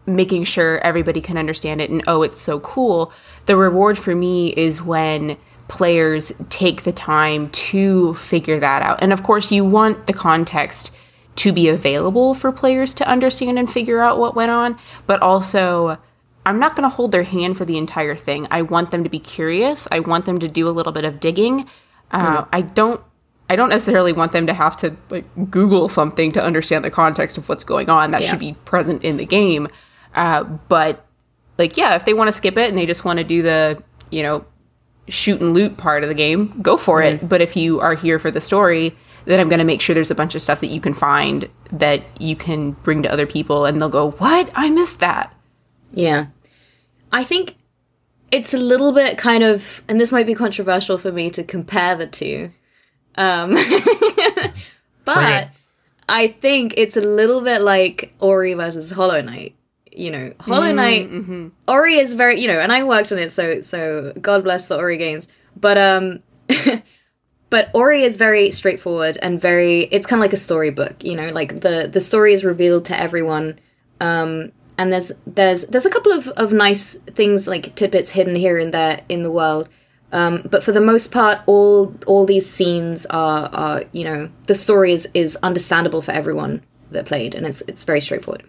making sure everybody can understand it and oh, it's so cool. The reward for me is when players take the time to figure that out. And of course, you want the context to be available for players to understand and figure out what went on, but also. I'm not going to hold their hand for the entire thing. I want them to be curious. I want them to do a little bit of digging. Uh, I don't I don't necessarily want them to have to like Google something to understand the context of what's going on. That Yeah. should be present in the game. Uh, but like, yeah, if they want to skip it and they just want to do the you know shoot and loot part of the game, go for it. But if you are here for the story, then I'm going to make sure there's a bunch of stuff that you can find that you can bring to other people, and they'll go, "What? I missed that." Yeah. I think it's a little bit kind of, and this might be controversial for me to compare the two. Um, <laughs> but I think it's a little bit like Ori versus Hollow Knight. You know, Hollow Knight, Ori is very, you know, and I worked on it, so so God bless the Ori games. But um, <laughs> but Ori is very straightforward and very. It's kind of like a storybook, you know, like the the story is revealed to everyone Um, and there's there's there's a couple of, of nice things like tidbits hidden here and there in the world um, but for the most part all all these scenes are are you know the story is, is understandable for everyone that played and it's it's very straightforward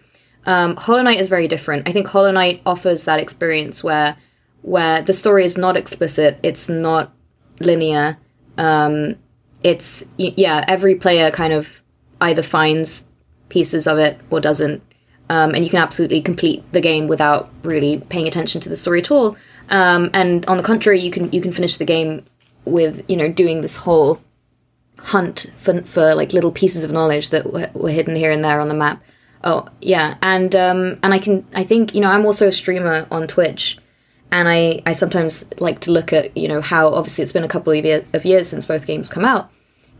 um, hollow knight is very different i think hollow knight offers that experience where where the story is not explicit it's not linear um, it's yeah every player kind of either finds pieces of it or doesn't um, and you can absolutely complete the game without really paying attention to the story at all. Um, and on the contrary, you can you can finish the game with you know doing this whole hunt for for like little pieces of knowledge that were, were hidden here and there on the map. Oh yeah, and um, and I can I think you know I'm also a streamer on Twitch, and I I sometimes like to look at you know how obviously it's been a couple of, year, of years since both games come out,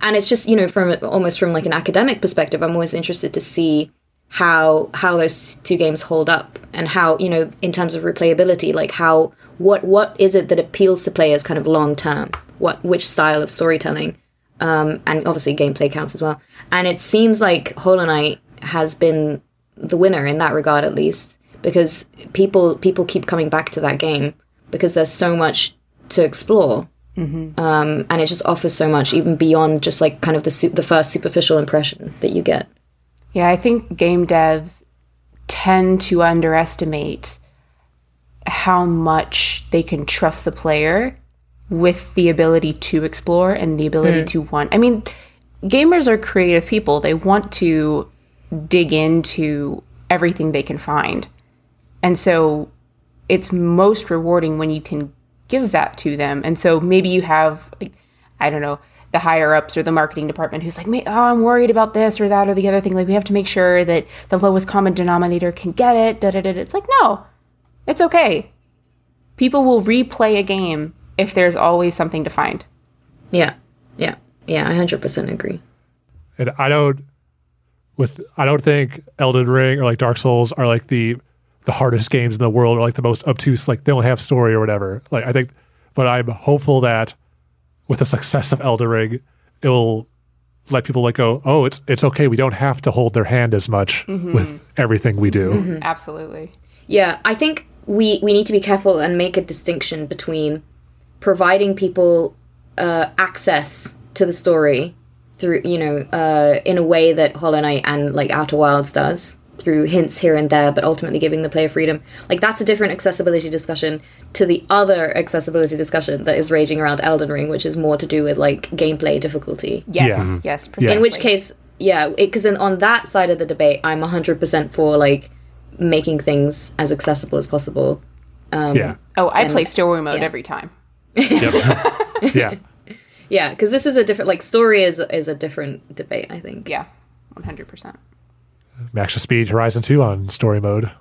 and it's just you know from almost from like an academic perspective, I'm always interested to see how how those two games hold up and how you know in terms of replayability like how what what is it that appeals to players kind of long term? What which style of storytelling? Um and obviously gameplay counts as well. And it seems like hollow knight has been the winner in that regard at least because people people keep coming back to that game because there's so much to explore um, and it just offers so much even beyond just like kind of the su- the first superficial impression that you get Yeah, I think game devs tend to underestimate how much they can trust the player with the ability to explore and the ability to want. I mean, gamers are creative people. They want to dig into everything they can find. And so it's most rewarding when you can give that to them. And so maybe you have, like, I don't know, the higher ups or the marketing department who's like, oh, I'm worried about this or that or the other thing. Like, we have to make sure that the lowest common denominator can get it. Da, da, da, da. It's like, no, it's okay. People will replay a game if there's always something to find. Yeah, yeah, yeah. I hundred percent agree. And I don't with I don't think Elden Ring or like Dark Souls are like the the hardest games in the world or like the most obtuse like they don't have story or whatever. Like I think but I'm hopeful that with the success of Elden Ring, it will let people like go, oh, it's it's okay. We don't have to hold their hand as much mm-hmm. with everything we do. Mm-hmm. Mm-hmm. Absolutely. Yeah, I think we we need to be careful and make a distinction between providing people uh, access to the story through you know uh, in a way that Hollow Knight and like Outer Wilds does through hints here and there, but ultimately giving the player freedom. Like that's a different accessibility discussion to the other accessibility discussion that is raging around Elden Ring, which is more to do with like gameplay difficulty. Yes. Yeah. Yes. Precisely. In which case, yeah, because on that side of the debate, I'm 100% for like making things as accessible as possible. yeah. Oh, I play story mode yeah. every time. Yep. <laughs> yeah. Yeah, because this is a different like story is is a different debate. I think. Yeah. 100%. Max to Speed Horizon 2 on story mode.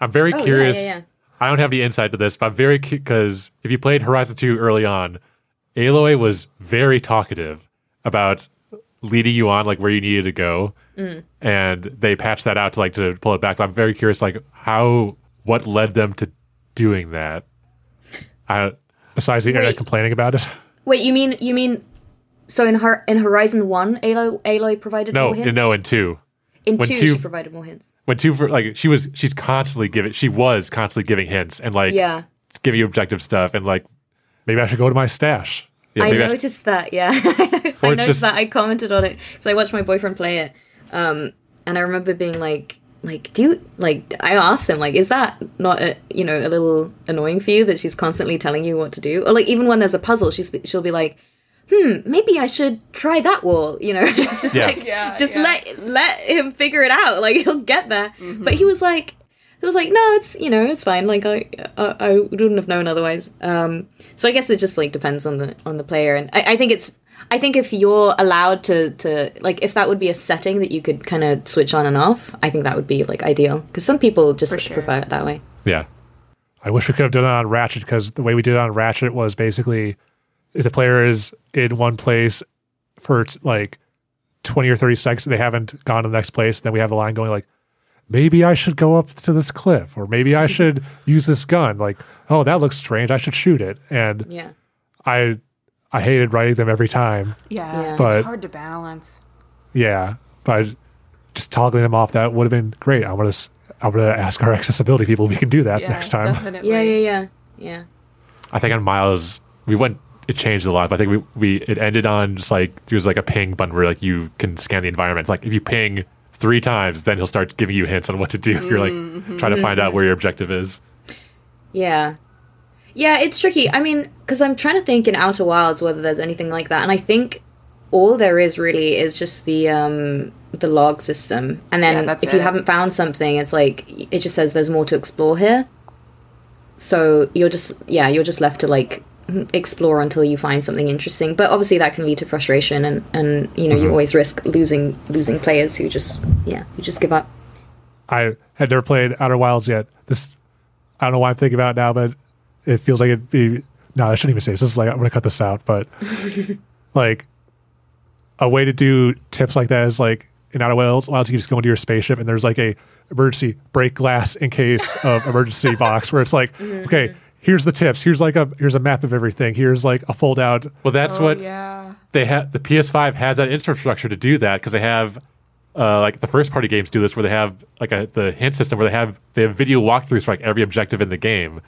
I'm very Oh, curious. yeah, yeah. I don't have the insight to this, but I'm very because if you played Horizon 2 early on, Aloy was very talkative about leading you on like where you needed to go, Mm. and they patched that out to like to pull it back. But I'm very curious, like how what led them to doing that. I besides the internet complaining about it. <laughs> Wait, you mean you mean so in her in Horizon One, Aloy Aloy provided No, more hints. no, in two. in two, two- she provided more hints. When two, for, like she was, she's constantly giving, she was constantly giving hints and like Yeah, giving you objective stuff and like, Maybe I should go to my stash. yeah, I maybe I noticed that. Yeah, <laughs> I noticed just- that. I commented on it because I watched my boyfriend play it, um, and I remember being like, like, do you like? I asked him like, is that not a, you know a little annoying for you that she's constantly telling you what to do, or like even when there's a puzzle, she's she'll be like. Hmm, maybe I should try that wall. You know, <laughs> it's just Yeah. like Yeah, just yeah. let let him figure it out. Like he'll get there. But he was like, he was like, no, it's you know, it's fine. Like I, I, I wouldn't have known otherwise. Um, so I guess it just like depends on the on the player, and I, I think it's, I think if you're allowed to to like if that would be a setting that you could kind of switch on and off, I think that would be like ideal because some people just sure. prefer it that way. yeah, I wish we could have done it on Ratchet because the way we did it on Ratchet was basically if the player is in one place for t- like 20 or 30 seconds and they haven't gone to the next place, then we have the line going like, maybe I should go up to this cliff or maybe I <laughs> should use this gun. Like, oh, that looks strange. I should shoot it. And Yeah, I, I hated writing them every time. Yeah, Yeah. But- it's hard to balance. Yeah. But just toggling them off, that would have been great. I'm going to, I'm going to ask our <laughs> accessibility people if we can do that Yeah, next time. Definitely. yeah, yeah, yeah, yeah. I think on Miles we went. It changed a lot, but I think we, we it ended on just like there's like a ping button where like you can scan the environment. Like if you ping three times, then he'll start giving you hints on what to do <laughs> if you're like trying to mm-hmm. find out where your objective is. Yeah. Yeah, it's tricky. I mean, because I'm trying to think in Outer Wilds whether there's anything like that, and I think all there is really is just the um the log system, and then Yeah, that's if you haven't found something, it's like it just says there's more to explore here. So you're just yeah, you're just left to like explore until you find something interesting. But obviously that can lead to frustration, and and you know you always risk losing losing players who just yeah who just give up. I had never played Outer Wilds yet. This I don't know why I'm thinking about it now, but it feels like it'd be no, I shouldn't even say this. This is like I'm gonna cut this out, but <laughs> like a way to do tips like that is like in Outer Wilds, Wilds you can just go into your spaceship and there's like a emergency break glass in case <laughs> of emergency box where it's like, okay, here's the tips. Here's like a here's a map of everything. Here's like a fold out. Well, that's Oh, what yeah. they have. The PS5 has that infrastructure to do that because they have. Uh, like the first party games do this, where they have like a the hint system, where they have they have video walkthroughs for like every objective in the game.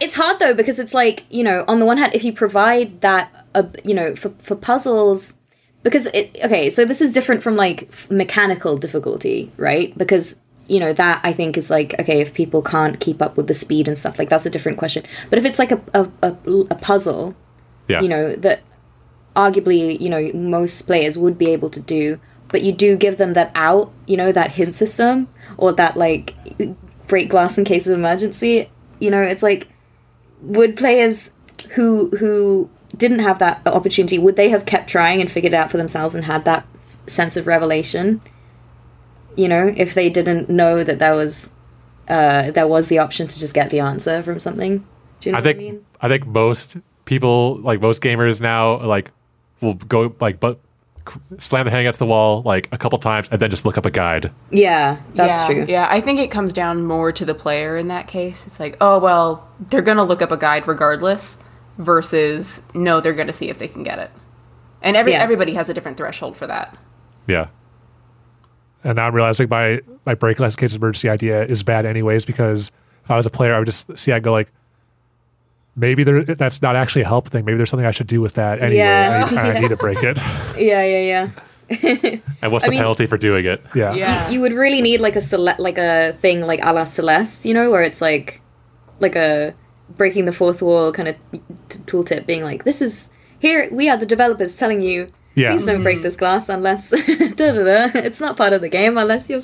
It's hard though because it's like you know, on the one hand, if you provide that, uh, you know, for for puzzles, because it okay, so this is different from like mechanical difficulty, right? Because you know that I think is like okay, if people can't keep up with the speed and stuff, like that's a different question. But if it's like a a, a, a puzzle, Yeah, you know that arguably you know most players would be able to do but you do give them that out you know that hint system or that like break glass in case of emergency you know it's like would players who who didn't have that opportunity would they have kept trying and figured it out for themselves and had that sense of revelation you know if they didn't know that there was uh there was the option to just get the answer from something do you know I what think I mean? I think most people, like most gamers now, like will go like but slam the hand against the wall like a couple times and then just look up a guide. Yeah, that's yeah, true. Yeah, I think it comes down more to the player in that case. It's like, oh well, they're gonna look up a guide regardless, versus no, they're gonna see if they can get it. And every Yeah. everybody has a different threshold for that. Yeah, And now I'm realizing my my break glass in case of emergency idea is bad anyways because if I was a player, I would just see I go like maybe there that's not actually a help thing. Maybe there's something I should do with that anyway. Yeah. I, I <laughs> need to break it. <laughs> Yeah, yeah, yeah. <laughs> and what's I the mean- penalty for doing it? Yeah. Yeah. You would really need like a cele- like a thing like a la Celeste, you know, where it's like like a breaking the fourth wall kind of t- tooltip, being like, "This is here. We are the developers telling you, Yeah. please don't break this glass unless da, da, da. it's not part of the game unless you're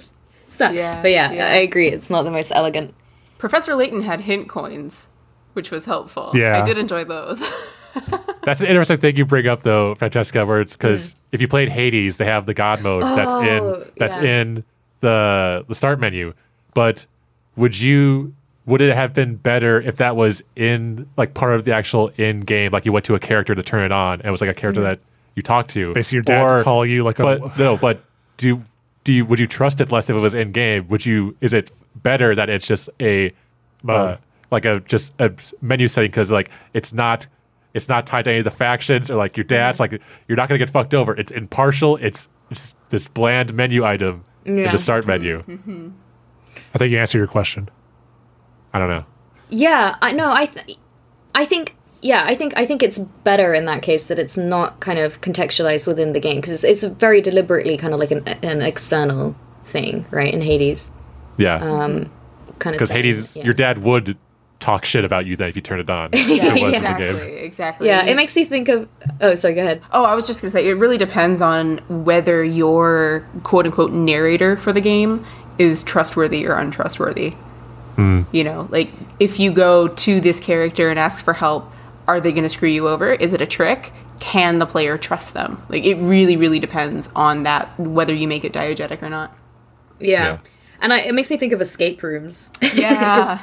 stuck." Yeah, but yeah, yeah. I agree. It's not the most elegant. Professor Layton had hint coins, which was helpful. Yeah. I did enjoy those. <laughs> That's an interesting thing you bring up though, Francesca, where it's because if you played Hades, they have the God mode that's Oh, in that's yeah. in the the start menu. But would you would it have been better if that was in like part of the actual in game, like you went to a character to turn it on, and it was like a character that you talked to, Basically, your dad Or- call you like a but no, <laughs> but do do you would you trust it less if it was in game? Would you is it better that it's just a uh, Mode. Like a just a menu setting because like it's not it's not tied to any of the factions or like your dad's like you're not gonna get fucked over. It's impartial. It's it's this bland menu item in the start menu. I think you answered your question. I don't know. Yeah, I know. I, th- I think. Yeah, I think I think it's better in that case that it's not kind of contextualized within the game because it's, it's very deliberately kind of like an, an external thing, right? In Hades, Yeah, Um, kind of because Hades, yeah. your dad would talk shit about you then if you turn it on. <laughs> Yeah, It was in the exactly, game. exactly. Yeah, it makes you think of. Oh, sorry. Go ahead. Oh, I was just gonna say it really depends on whether your quote unquote narrator for the game is trustworthy or untrustworthy. Hmm. You know, like if you go to this character and ask for help, are they gonna screw you over? Is it a trick? Can the player trust them? Like it really, really depends on that whether you make it diegetic or not. Yeah. Yeah. And I, it makes me think of escape rooms. <laughs> Yeah.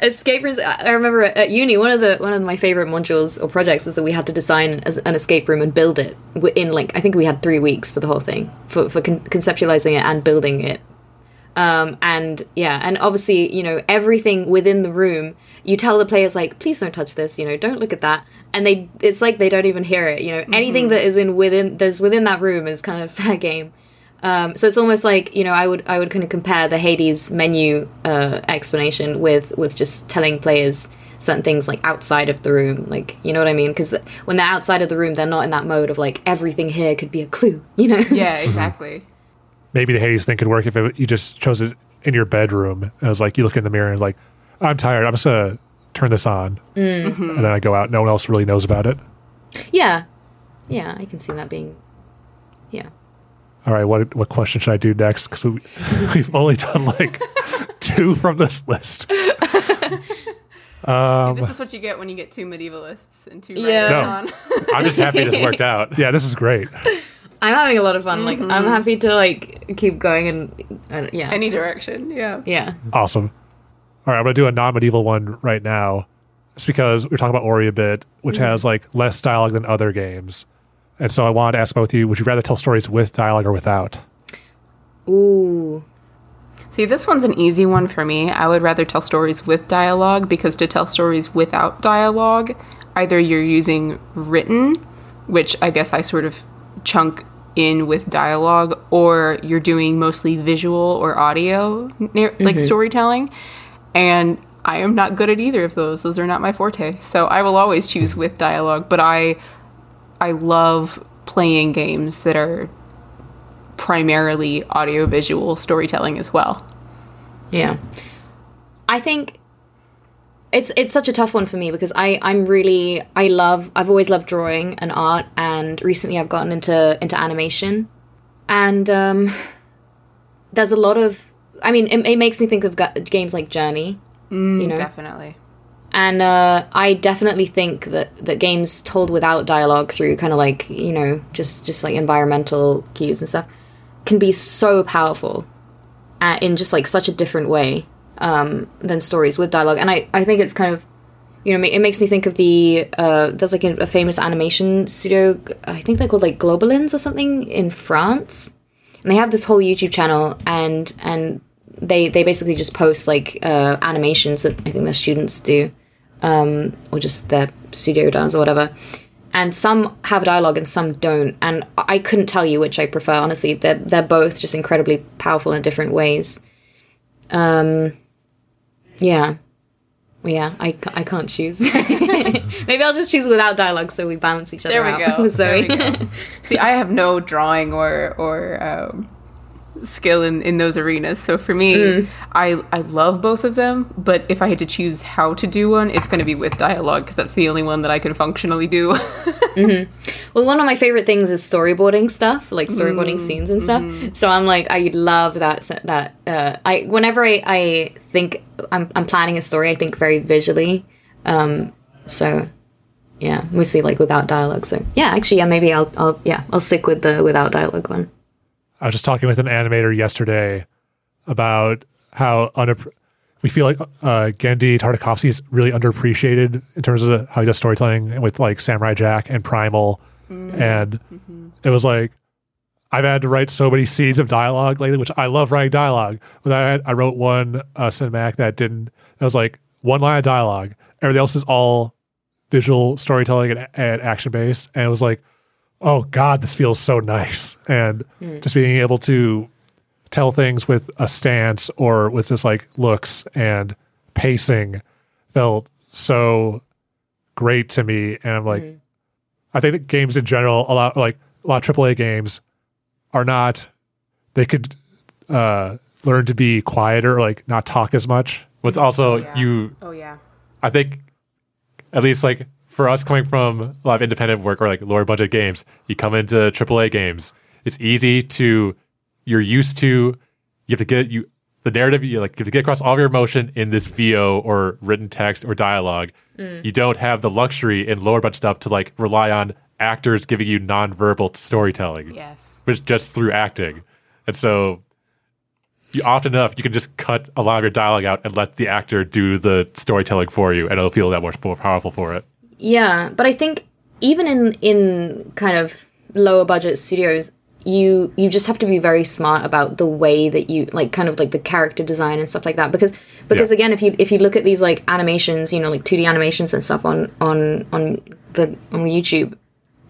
escape rooms. I remember at uni, one of the one of my favorite modules or projects was that we had to design an escape room and build it in like I think we had three weeks for the whole thing for for con- conceptualizing it and building it. Um, and yeah, and obviously, you know, everything within the room, you tell the players like, please don't touch this, you know, don't look at that, and they, it's like they don't even hear it. You know, anything that is in within, there's within that room is kind of <laughs> fair game. Um, so it's almost like you know, I would, I would kind of compare the Hades menu uh, explanation with with just telling players certain things like outside of the room, like you know what I mean? Because when they're outside of the room, they're not in that mode of like everything here could be a clue, <laughs> you know? yeah, exactly. Maybe the Hades thing could work if it, you just chose it in your bedroom. It was like you look in the mirror and like, I'm tired. I'm just gonna turn this on, Mm-hmm. and then I go out. No one else really knows about it. yeah, yeah, I can see that being, yeah. All right, what what question should I do next? Because we, <laughs> we've only done like two from this list. <laughs> Um, this is what you get when you get two medievalists and two Yeah. writers No. on. I'm just happy this worked <laughs> out. Yeah, this is great. I'm having a lot of fun. Like I'm mm-hmm. happy to like keep going and, and yeah, Any direction, yeah. yeah. Awesome. All right, I'm gonna do a non-medieval one right now, just because we're talking about Ori a bit, which mm-hmm. has like less dialogue than other games, and so I wanted to ask both of you: Would you rather tell stories with dialogue or without? Ooh, See, this one's an easy one for me. I would rather tell stories with dialogue because to tell stories without dialogue, either you're using written, which I guess I sort of chunk in with dialogue, or you're doing mostly visual or audio, nar- like mm-hmm. storytelling. And I am not good at either of those. Those are not my forte. So I will always choose with dialogue, but I I love playing games that are primarily audiovisual storytelling as well. yeah. I think it's it's such a tough one for me because I I'm really I love I've always loved drawing and art and recently I've gotten into into animation and um there's a lot of I mean it, it makes me think of games like Journey you know Definitely. And uh, I definitely think that that games told without dialogue through kind of like you know just just like environmental cues and stuff can be so powerful uh, in just like such a different way um, than stories with dialogue. And I I think it's kind of you know it makes me think of the uh, there's like a, a famous animation studio I think they're called like Gobelins or something in France and they have this whole YouTube channel and and they they basically just post like uh, animations that I think their students do um, or just their studio does or whatever. And some have dialogue and some don't. And I couldn't tell you which I prefer. Honestly, they're they're both just incredibly powerful in different ways. Um, yeah, yeah. I, I can't choose. <laughs> Maybe I'll just choose without dialogue so we balance each other There we out. go. <laughs> Zoe. There we go. <laughs> See, I have no drawing or or um, skill in, in those arenas. So for me, Mm. I I love both of them. But if I had to choose how to do one, it's going to be with dialogue because that's the only one that I can functionally do. <laughs> Well, one of my favorite things is storyboarding stuff, like storyboarding scenes and stuff. So I'm like, I love that. That uh, I whenever I, I think I'm I'm planning a story, I think very visually. Um, so yeah, mostly like without dialogue. So yeah, actually, yeah, maybe I'll I'll yeah I'll stick with the without dialogue one. I was just talking with an animator yesterday about how unapp- we feel like uh, Genndy Tartakovsky is really underappreciated in terms of how he does storytelling with like Samurai Jack and Primal. And it was like, I've had to write so many scenes of dialogue lately, which I love writing dialogue. But I, I wrote one uh, cinematic that didn't, that was like one line of dialogue. Everything else is all visual storytelling and, and action based. And it was like, oh God, this feels so nice. And hmm. just being able to tell things with a stance or with just like looks and pacing felt so great to me. And I'm like, hmm. I think that games in general, a lot like a lot of AAA games are not, they could uh, learn to be quieter, like not talk as much. What's hmm. also oh, Yeah. you Oh yeah. I think at least like for us coming from a lot of independent work or like lower budget games, you come into AAA games, it's easy to you're used to you have to get you the narrative you like you have to get across all of your emotion in this VO or written text or dialogue. Mm. You don't have the luxury in lower budget stuff to like rely on actors giving you nonverbal storytelling Yes. it's just through acting. And so you often enough you can just cut a lot of your dialogue out and let the actor do the storytelling for you and it'll feel that much more powerful for it. Yeah, but I think even in in kind of lower budget studios, you you just have to be very smart about the way that you like kind of like the character design and stuff like that because because Yeah. again if you if you look at these like animations, you know, like 2D animations and stuff on on on the on YouTube,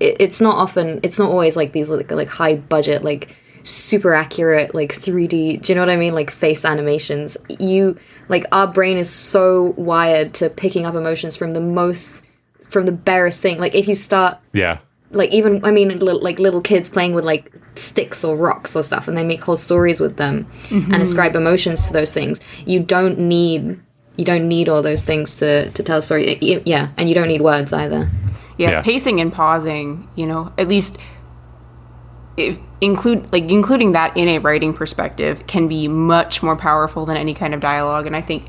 it, it's not often it's not always like these like like high budget like super accurate like 3D do you know what I mean like face animations you like our brain is so wired to picking up emotions from the most from the barest thing like if you start Yeah. like even I mean li- like little kids playing with like sticks or rocks or stuff and they make whole stories with them and mm-hmm. ascribe emotions to those things you don't need you don't need all those things to to tell a story Y- y- yeah and you don't need words either Yeah, Yeah. pacing and pausing, you know, at least if include like including that in a writing perspective can be much more powerful than any kind of dialogue and I think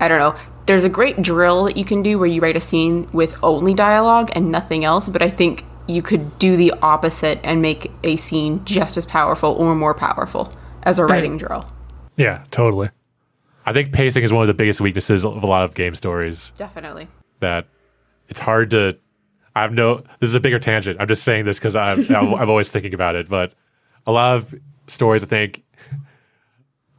I don't know, there's a great drill that you can do where you write a scene with only dialogue and nothing else, but I think you could do the opposite and make a scene just as powerful or more powerful as a hmm. writing drill. Yeah, totally. I think pacing is one of the biggest weaknesses of a lot of game stories Definitely. that it's hard to I have no this is a bigger tangent. I'm just saying this cuz I'm I'm I'm always thinking about it, but a lot of stories I think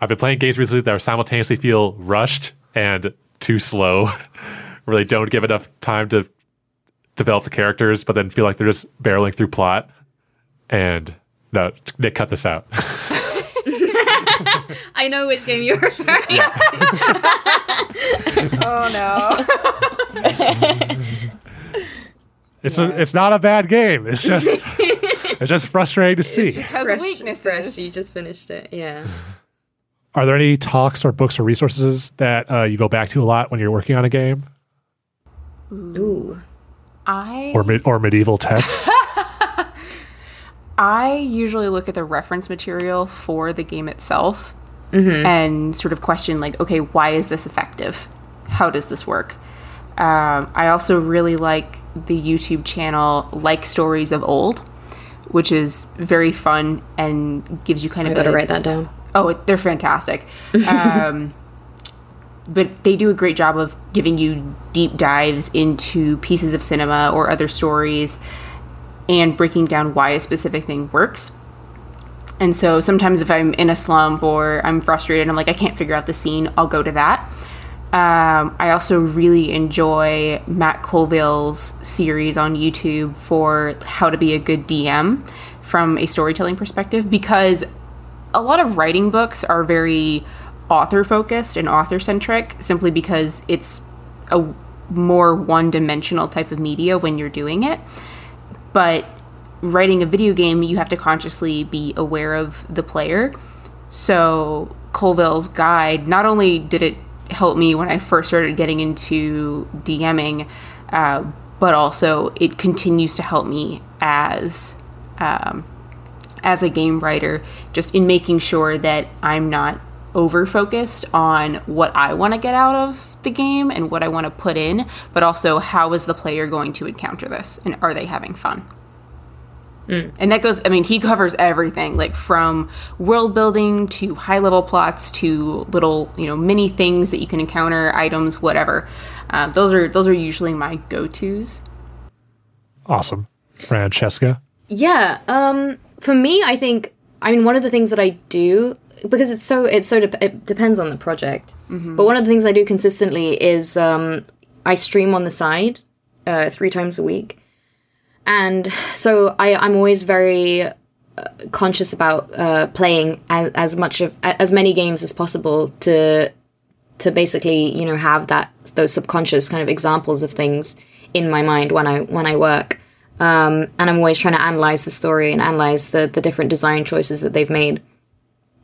I've been playing games recently that simultaneously feel rushed and too slow, <laughs> where they don't give enough time to develop the characters, but then feel like they're just barreling through plot. And no, Nick, cut this out. <laughs> I know which game you're referring to. <laughs> Oh no. It's a, it's not a bad game. It's just it's just frustrating to see. It just has weaknesses. Fresh, you just finished it yeah Are there any talks or books or resources that uh, you go back to a lot when you're working on a game ooh I or mid- or medieval texts? <laughs> I usually look at the reference material for the game itself and sort of question, like, okay, why is this effective? How does this work? Um, I also really like the YouTube channel Like Stories of Old, which is very fun and gives you kind I of gotta a, write that down Oh, they're fantastic. <laughs> Um, but they do a great job of giving you deep dives into pieces of cinema or other stories and breaking down why a specific thing works. And so sometimes if I'm in a slump or I'm frustrated, I'm like, I can't figure out the scene, I'll go to that. Um, I also really enjoy Matt Colville's series on YouTube for how to be a good DM from a storytelling perspective because a lot of writing books are very author focused and author centric simply because it's a more one dimensional type of media when you're doing it. But writing a video game, you have to consciously be aware of the player. So, Colville's guide, not only did it help me when I first started getting into DMing, uh, but also it continues to help me as um, as a game writer, just in making sure that I'm not over focused on what I want to get out of the game and what I want to put in, but also how is the player going to encounter this and are they having fun? And that goes, I mean, he covers everything like from world building to high level plots to little, you know, mini things that you can encounter, items, whatever. Um, those are those are usually my go tos. awesome, Francesca. Yeah, um, for me, I think, I mean, one of the things that I do because it's so it's so dep it depends on the project. But one of the things I do consistently is um, I stream on the side uh, three times a week, and so I I'm always very uh, conscious about uh, playing as, as much of as many games as possible to to basically you know have that those subconscious kind of examples of things in my mind when I when I work. Um, and I'm always trying to analyze the story and analyze the the different design choices that they've made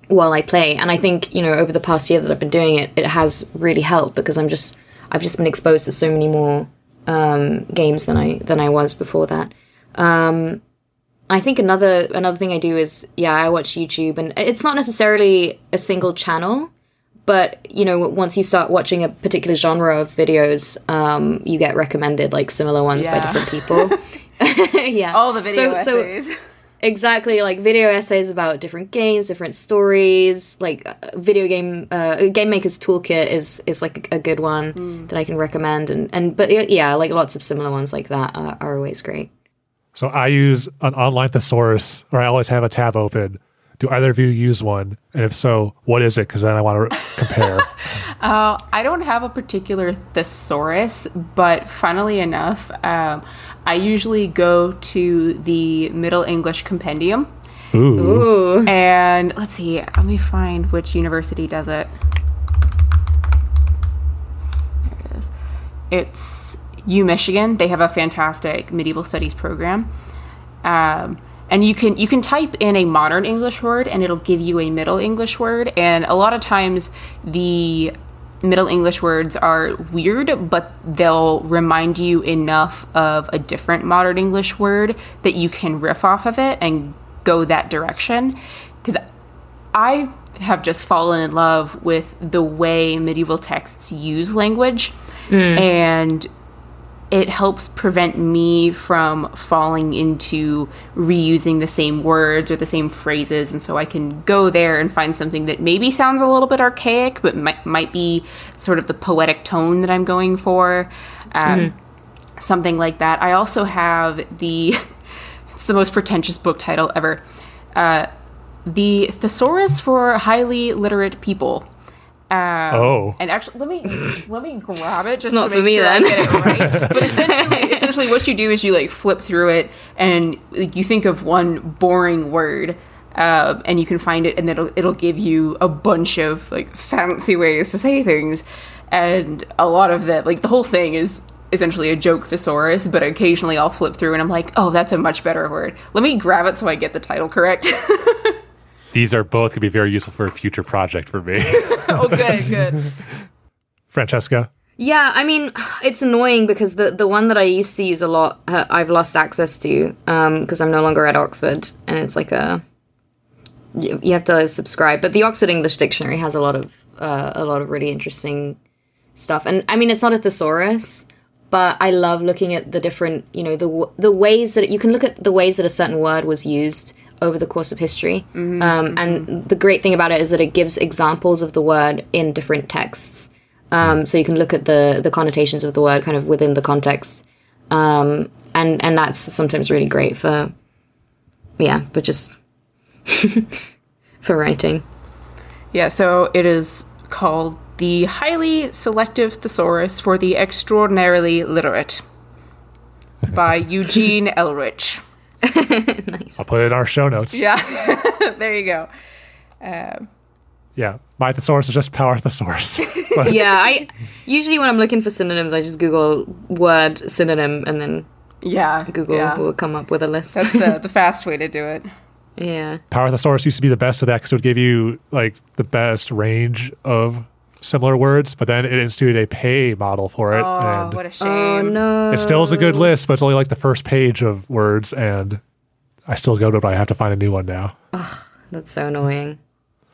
while I play. And I think you know over the past year that I've been doing it, it has really helped because I'm just I've just been exposed to so many more um, games than I than I was before that. Um, I think another another thing I do is yeah I watch YouTube and it's not necessarily a single channel, but you know once you start watching a particular genre of videos, um, you get recommended like similar ones by different people. <laughs> <laughs> yeah, All the video So- so- essays. <laughs> exactly like video essays about different games different stories like uh, video game uh game maker's toolkit is is like a, a good one that i can recommend and and but yeah, yeah like lots of similar ones like that are, are always great So I use an online thesaurus, or I always have a tab open. Do either of you use one? And if so, what is it? Because then I want to compare. <laughs> Uh, I don't have a particular thesaurus, but funnily enough, um, I usually go to the Middle English Compendium. Ooh. And let's see, let me find which university does it. There it is. It's U Michigan. They have a fantastic medieval studies program. Um, and you can you can type in a modern English word and it'll give you a Middle English word. And a lot of times the Middle English words are weird, but they'll remind you enough of a different modern English word that you can riff off of it and go that direction. Because I have just fallen in love with the way medieval texts use language, hmm. and it helps prevent me from falling into reusing the same words or the same phrases. And so I can go there and find something that maybe sounds a little bit archaic, but might, might be sort of the poetic tone that I'm going for. Um, Something like that. I also have the, <laughs> it's the most pretentious book title ever. Uh, the Thesaurus for Highly Literate People. Um, Oh. and actually, let me let me grab it just not to for make me sure I get it right. <laughs> But essentially, essentially, what you do is you like flip through it, and like, you think of one boring word, uh, and you can find it, and then it'll it'll give you a bunch of like fancy ways to say things, and a lot of that, like the whole thing is essentially a joke thesaurus. But occasionally, I'll flip through, and I'm like, oh, that's a much better word. Let me grab it so I get the title correct. <laughs> These are both going to be very useful for a future project for me. <laughs> okay, good, good. <laughs> Francesca. Yeah, I mean, <sighs> it's annoying because the the one that I used to use a lot, uh, I've lost access to because I'm no longer at Oxford, and it's like a you, you have to subscribe. But the Oxford English Dictionary has a lot of uh, a lot of really interesting stuff, and I mean, it's not a thesaurus, but I love looking at the different, you know, the w- the ways that you can look at the ways that a certain word was used over the course of history. Um, and the great thing about it is that it gives examples of the word in different texts. Um, so you can look at the the connotations of the word kind of within the context, um, and and that's sometimes really great for, yeah, but just <laughs> for writing. Yeah, so it is called the Highly Selective Thesaurus for the Extraordinarily Literate by <laughs> Eugene Ehrlich. <laughs> nice. I'll put it in our show notes. Yeah, <laughs> there you go. Um, Yeah. My thesaurus is just power thesaurus. <laughs> But yeah, I usually when I'm looking for synonyms, I just Google word synonym, and then yeah, Google yeah. will come up with a list. That's the, the fast way to do it. yeah. power thesaurus used to be the best of that because it would give you like the best range of similar words, but then it instituted a pay model for it. Oh, and what a shame. Oh no. it still is a good list, but it's only like the first page of words. And I still go to it, but I have to find a new one now. That's so annoying.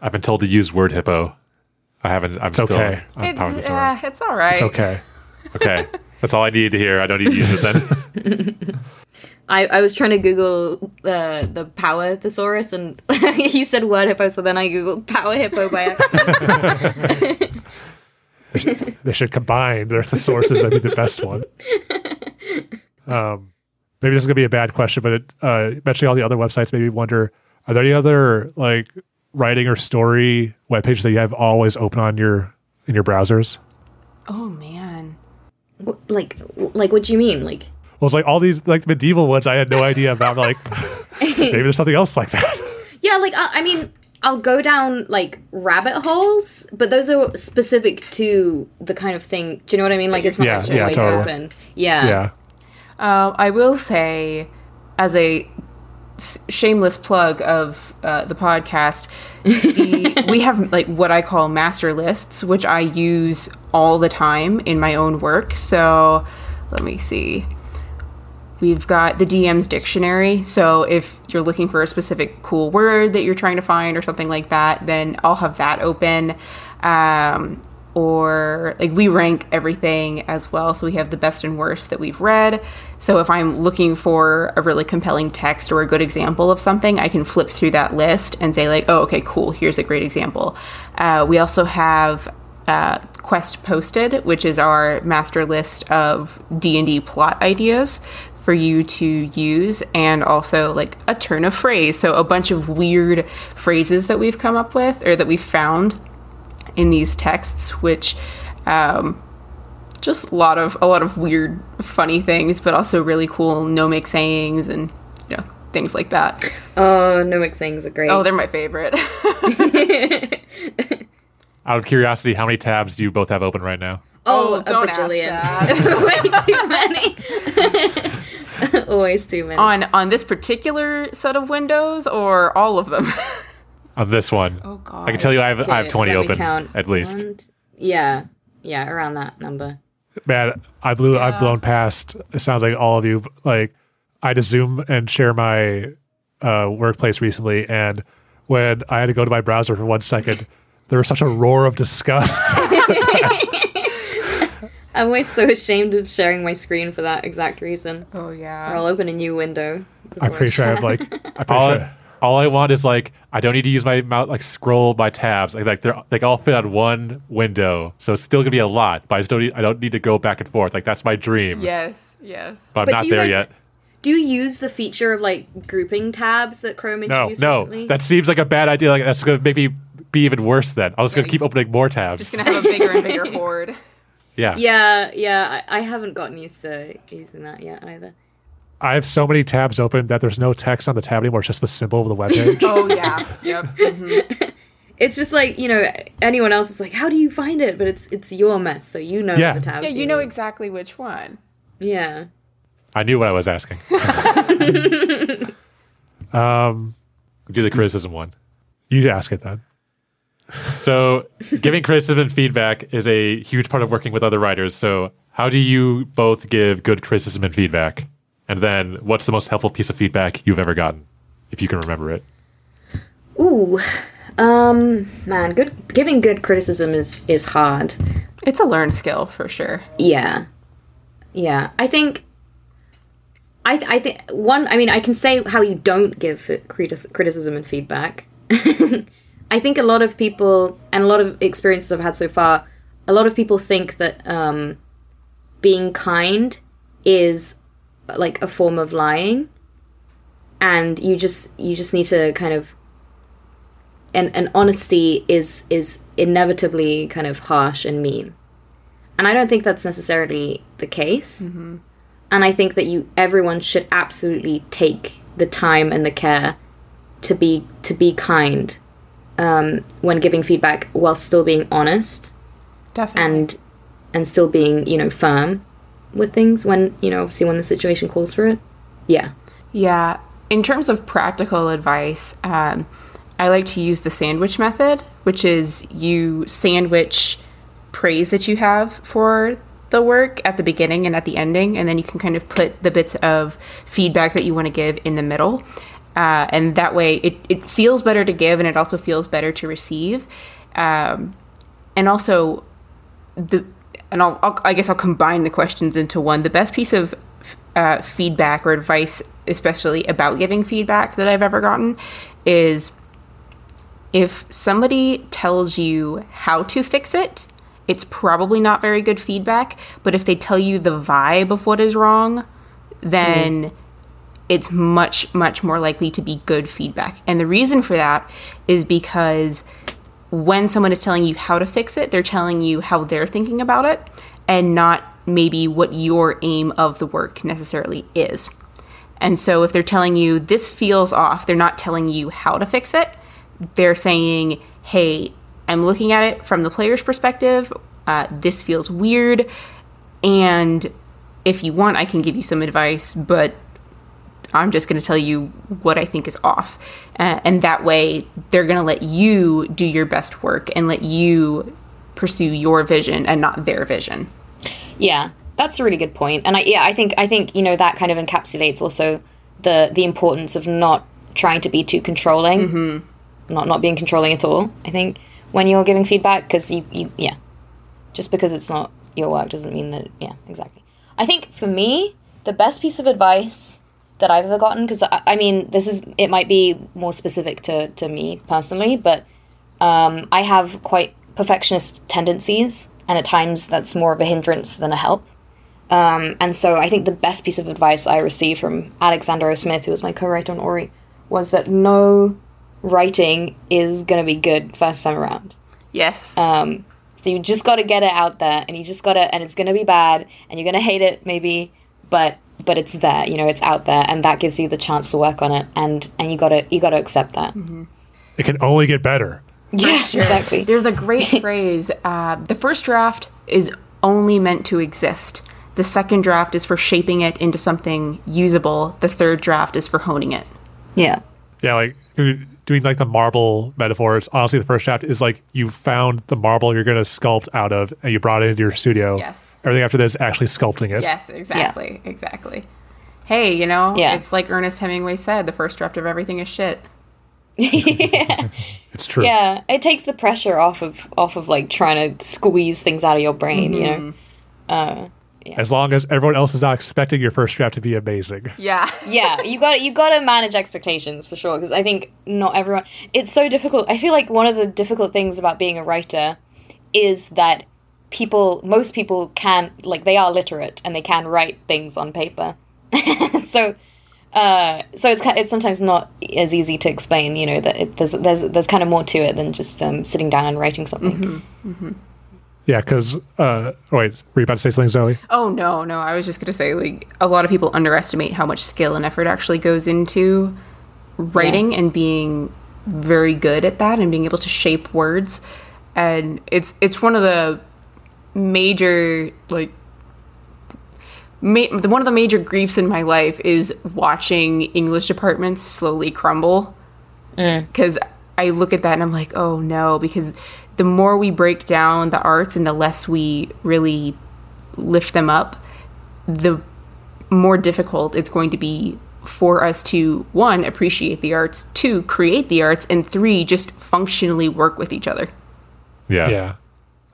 I've been told to use word hippo. I haven't. I'm still okay. on Power It's, Thesaurus. uh, it's all right. It's okay. Okay, that's all I needed to hear. I don't need to use it then. <laughs> I, I was trying to Google the the power thesaurus, and <laughs> you said word hippo, so then I googled power hippo by accident. <laughs> <laughs> They should combine their thesauruses. That'd be the best one. <laughs> Um, maybe this is gonna be a bad question, but it, uh, mentioning all the other websites made me wonder: Are there any other like writing or story web pages that you have always open on your in your browsers? Oh man. W- Like, like, what do you mean? Like, Well, it's like all these like medieval ones I had no idea about. Like <laughs> maybe there's something else like that. yeah, like I, I mean, I'll go down like rabbit holes, but those are specific to the kind of thing. Do you know what I mean? Like, it's not Yeah, always totally. open. Yeah. yeah. Uh, I will say, as a shameless plug of uh, the podcast, the, <laughs> we have like what I call master lists, which I use all the time in my own work. So let me see. We've got the DM's dictionary. So if you're looking for a specific cool word that you're trying to find or something like that, then I'll have that open. Um, or like we rank everything as well. So we have the best and worst that we've read. So if I'm looking for a really compelling text or a good example of something, I can flip through that list and say like, oh, okay, cool. Here's a great example. Uh, we also have uh, Quest Posted, which is our master list of D and D plot ideas for you to use, and also like a turn of phrase. So a bunch of weird phrases that we've come up with or that we've found in these texts, which um, just a lot of a lot of weird, funny things, but also really cool gnomic sayings and you know things like that. Oh, no sayings are great. Oh, they're my favorite. <laughs> Out of curiosity, how many tabs do you both have open right now? Oh, Oh, a don't ask that. <laughs> Way too many. <laughs> Always too many. on on this particular set of windows or all of them. <laughs> On this one, oh god. I can tell you I have I have twenty open count. at least. One, yeah, yeah, around that number. Man, I blew I've blown past it sounds like all of you like I had to zoom and share my uh, workplace recently and when I had to go to my browser for one second, there was such a roar of disgust. I'm always so ashamed of sharing my screen for that exact reason. Oh Or yeah. I'll open a new window. I'm pretty sure I have like <laughs> I'm All, sure all I want is like I don't need to use my mouse like scroll my tabs like like they're like all fit on one window, so it's still gonna be a lot. But I still need, I don't need to go back and forth. Like that's my dream. Yes. Yes. but I'm But not there guys- yet. Do you use the feature of like grouping tabs that Chrome No, introduced no, recently? that seems like a bad idea. Like that's gonna make me be even worse. Then I was gonna keep opening more tabs. Just gonna have a bigger and bigger <laughs> horde. Yeah. yeah, yeah. I, I haven't gotten used to using that yet either. I have so many tabs open that there's no text on the tab anymore. It's just the symbol of the web page. <laughs> Oh yeah. Yep. mhm. <laughs> It's just like you know, anyone else is like, "How do you find it?" But it's it's your mess, so you know Yeah. the tabs. Yeah, you know need. exactly which one. Yeah. I knew what I was asking. <laughs> um, Do the criticism one. you ask it then. So, giving criticism and feedback is a huge part of working with other writers. So, how do you both give good criticism and feedback? And then, what's the most helpful piece of feedback you've ever gotten, if you can remember it? Ooh, um, man, good giving good criticism is is hard. It's a learned skill for sure. Yeah, yeah. I think. I I think one. I mean, I can say how you don't give it critis- criticism and feedback. <laughs> I think a lot of people and a lot of experiences I've had so far, a lot of people think that um, being kind is like a form of lying, and you just you just need to kind of and and honesty is is inevitably kind of harsh and mean. And i don't think that's necessarily the case. And i think that you everyone should absolutely take the time and the care to be to be kind um, when giving feedback while still being honest Definitely. and and still being you know firm with things when you know obviously when the situation calls for it yeah Yeah. In terms of practical advice, um, I like to use the sandwich method, which is you sandwich praise that you have for the work at the beginning and at the ending, and then you can kind of put the bits of feedback that you want to give in the middle. Uh, and that way it, it feels better to give and it also feels better to receive. Um, and also, the and I'll, I'll I guess I'll combine the questions into one. The best piece of uh, feedback or advice, especially about giving feedback that I've ever gotten, is if somebody tells you how to fix it, it's probably not very good feedback. But if they tell you the vibe of what is wrong, then it's much, much more likely to be good feedback. And the reason for that is because when someone is telling you how to fix it, they're telling you how they're thinking about it and not maybe what your aim of the work necessarily is. And so if they're telling you this feels off, they're not telling you how to fix it. They're saying, hey, I'm looking at it from the player's perspective. Uh, this feels weird. And if you want, I can give you some advice, but I'm just going to tell you what I think is off. Uh, and that way, they're going to let you do your best work and let you pursue your vision and not their vision. Yeah, that's a really good point. And I, yeah, I think I think you know that kind of encapsulates also the the importance of not trying to be too controlling, mm-hmm. not not being controlling at all. I think when you're giving feedback, because you, you yeah, just because it's not your work doesn't mean that yeah, exactly. I think for me, the best piece of advice that I've ever gotten, because I, I, mean, this is it might be more specific to to me personally, but um, I have quite perfectionist tendencies and at times that's more of a hindrance than a help. Um, and so I think the best piece of advice I received from Alexander O. Smith, who was my co-writer on Ori, was that no writing is going to be good first time around. Yes. Um, so you just got to get it out there, and you just got to, and it's going to be bad, and you're going to hate it maybe, but but it's there, you know, it's out there, and that gives you the chance to work on it, and and you got to you got to accept that. Mm-hmm. It can only get better. Yeah, <laughs> sure. exactly. There's a great <laughs> phrase. Uh, the first draft is only meant to exist. The second draft is for shaping it into something usable. The third draft is for honing it. Yeah. Yeah, like doing like the marble metaphors. Honestly, the first draft is like you found the marble you're going to sculpt out of, and you brought it into your studio. Yes. Everything after this, actually sculpting it. Yes, exactly, yeah. exactly. Hey, you know, yeah. it's like Ernest Hemingway said: the first draft of everything is shit. yeah. <laughs> <laughs> It's true. Yeah, it takes the pressure off of off of like trying to squeeze things out of your brain, mm-hmm. you know. Mm-hmm. Uh, yeah. As long as everyone else is not expecting your first draft to be amazing. Yeah. <laughs> yeah, you got you got to manage expectations for sure because I think not everyone it's so difficult. I feel like one of the difficult things about being a writer is that people most people can like they are literate and they can write things on paper. <laughs> so uh, so it's it's sometimes not as easy to explain. You know that it, there's there's there's kind of more to it than just um, sitting down and writing something. Mm-hmm. Mm-hmm. Yeah, because uh, oh, wait, were you about to say something, Zoe? Oh no, no, I was just gonna say like a lot of people underestimate how much skill and effort actually goes into writing yeah. and being very good at that and being able to shape words, and it's it's one of the major like ma- one of the major griefs in my life is watching English departments slowly crumble. Because mm. I look at that and I'm like, oh no, because the more we break down the arts and the less we really lift them up, the more difficult it's going to be for us to one appreciate the arts, two create the arts, and three just functionally work with each other. Yeah. Yeah.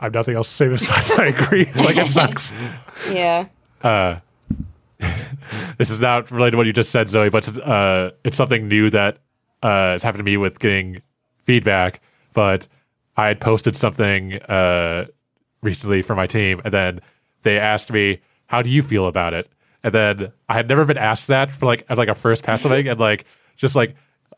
I have nothing else to say besides I agree. <laughs> like it <laughs> sucks. Yeah uh, <laughs> this is not related to what you just said, Zoe, but uh, it's something new that uh, has happened to me with getting feedback. But I had posted something uh, recently for my team, and then they asked me, "How do you feel about it?" And then I had never been asked that for like like a first pass thing, and like just like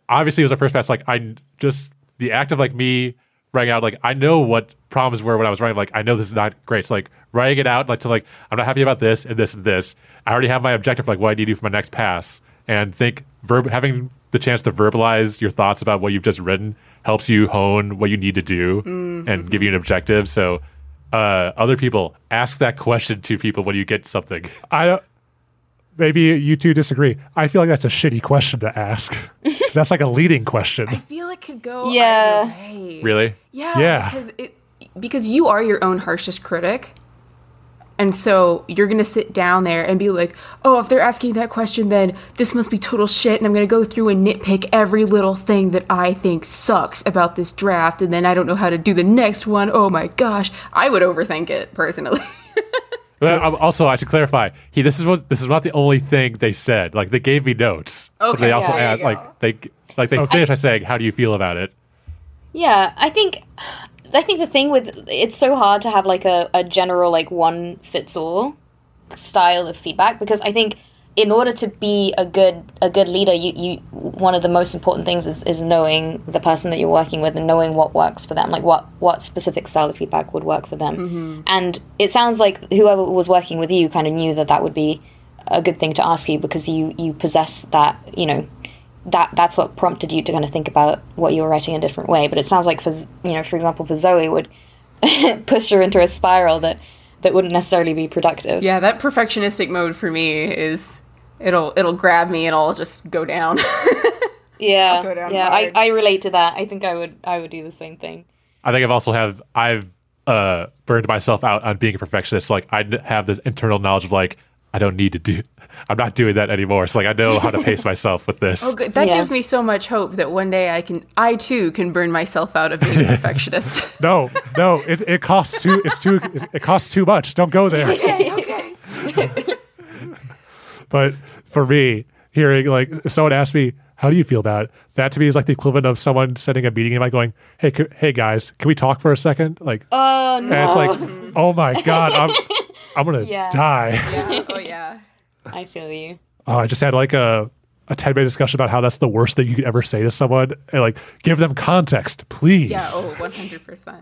obviously it was a first pass. Like I just the act of like me writing out like I know what problems were when I was writing. Like I know this is not great. So like writing it out like to like I'm not happy about this and this and this. I already have my objective for, like what I need to do for my next pass. And think verb having the chance to verbalize your thoughts about what you've just written helps you hone what you need to do mm-hmm. and give you an objective. So uh, other people ask that question to people when you get something. I don't maybe you two disagree. I feel like that's a shitty question to ask. <laughs> that's like a leading question. I feel it could go yeah. Really? Yeah. Yeah. Because it because you are your own harshest critic. And so you're going to sit down there and be like, oh, if they're asking that question, then this must be total shit. And I'm going to go through and nitpick every little thing that I think sucks about this draft. And then I don't know how to do the next one. Oh my gosh. I would overthink it personally. <laughs> Um, also, I should clarify. He this is what this is not the only thing they said. Like they gave me notes. Okay. they also yeah, asked like they like they okay. finished by saying, "How do you feel about it?" Yeah, I think I think the thing with it's so hard to have like a, a general like one fits all style of feedback because I think in order to be a good a good leader, you, you one of the most important things is, is knowing the person that you're working with and knowing what works for them, like what what specific style of feedback would work for them. Mm-hmm. And it sounds like whoever was working with you kind of knew that that would be a good thing to ask you because you you possess that you know that that's what prompted you to kind of think about what you were writing in a different way. But it sounds like for you know for example for Zoe would <laughs> push her into a spiral that that wouldn't necessarily be productive. Yeah, that perfectionistic mode for me is it'll it'll grab me and I'll just go down. <laughs> Yeah, go down yeah, I, hard. I relate to that. I think I would I would do the same thing. I think I've also have I've uh burned myself out on being a perfectionist. Like I have this internal knowledge of like I don't need to do. <laughs> I'm not doing that anymore. So like I know how to pace <laughs> myself with this. Oh, good. That Yeah. gives me so much hope that one day I can, I too can burn myself out of being a perfectionist. No, no, it, it costs too. It's too. It, it costs too much. Don't go there. But for me, hearing like if someone asks me, "How do you feel about it?" That to me is like the equivalent of someone setting a meeting and like going, "Hey, c- hey guys, can we talk for a second? Like, Oh no and it's like, "Oh my god, I'm, <laughs> I'm gonna Yeah. die." yeah. <laughs> Oh yeah. I feel you. Oh, I just had like a a ten minute discussion about how that's the worst thing you could ever say to someone, and like give them context, please. Yeah. Oh, 100%.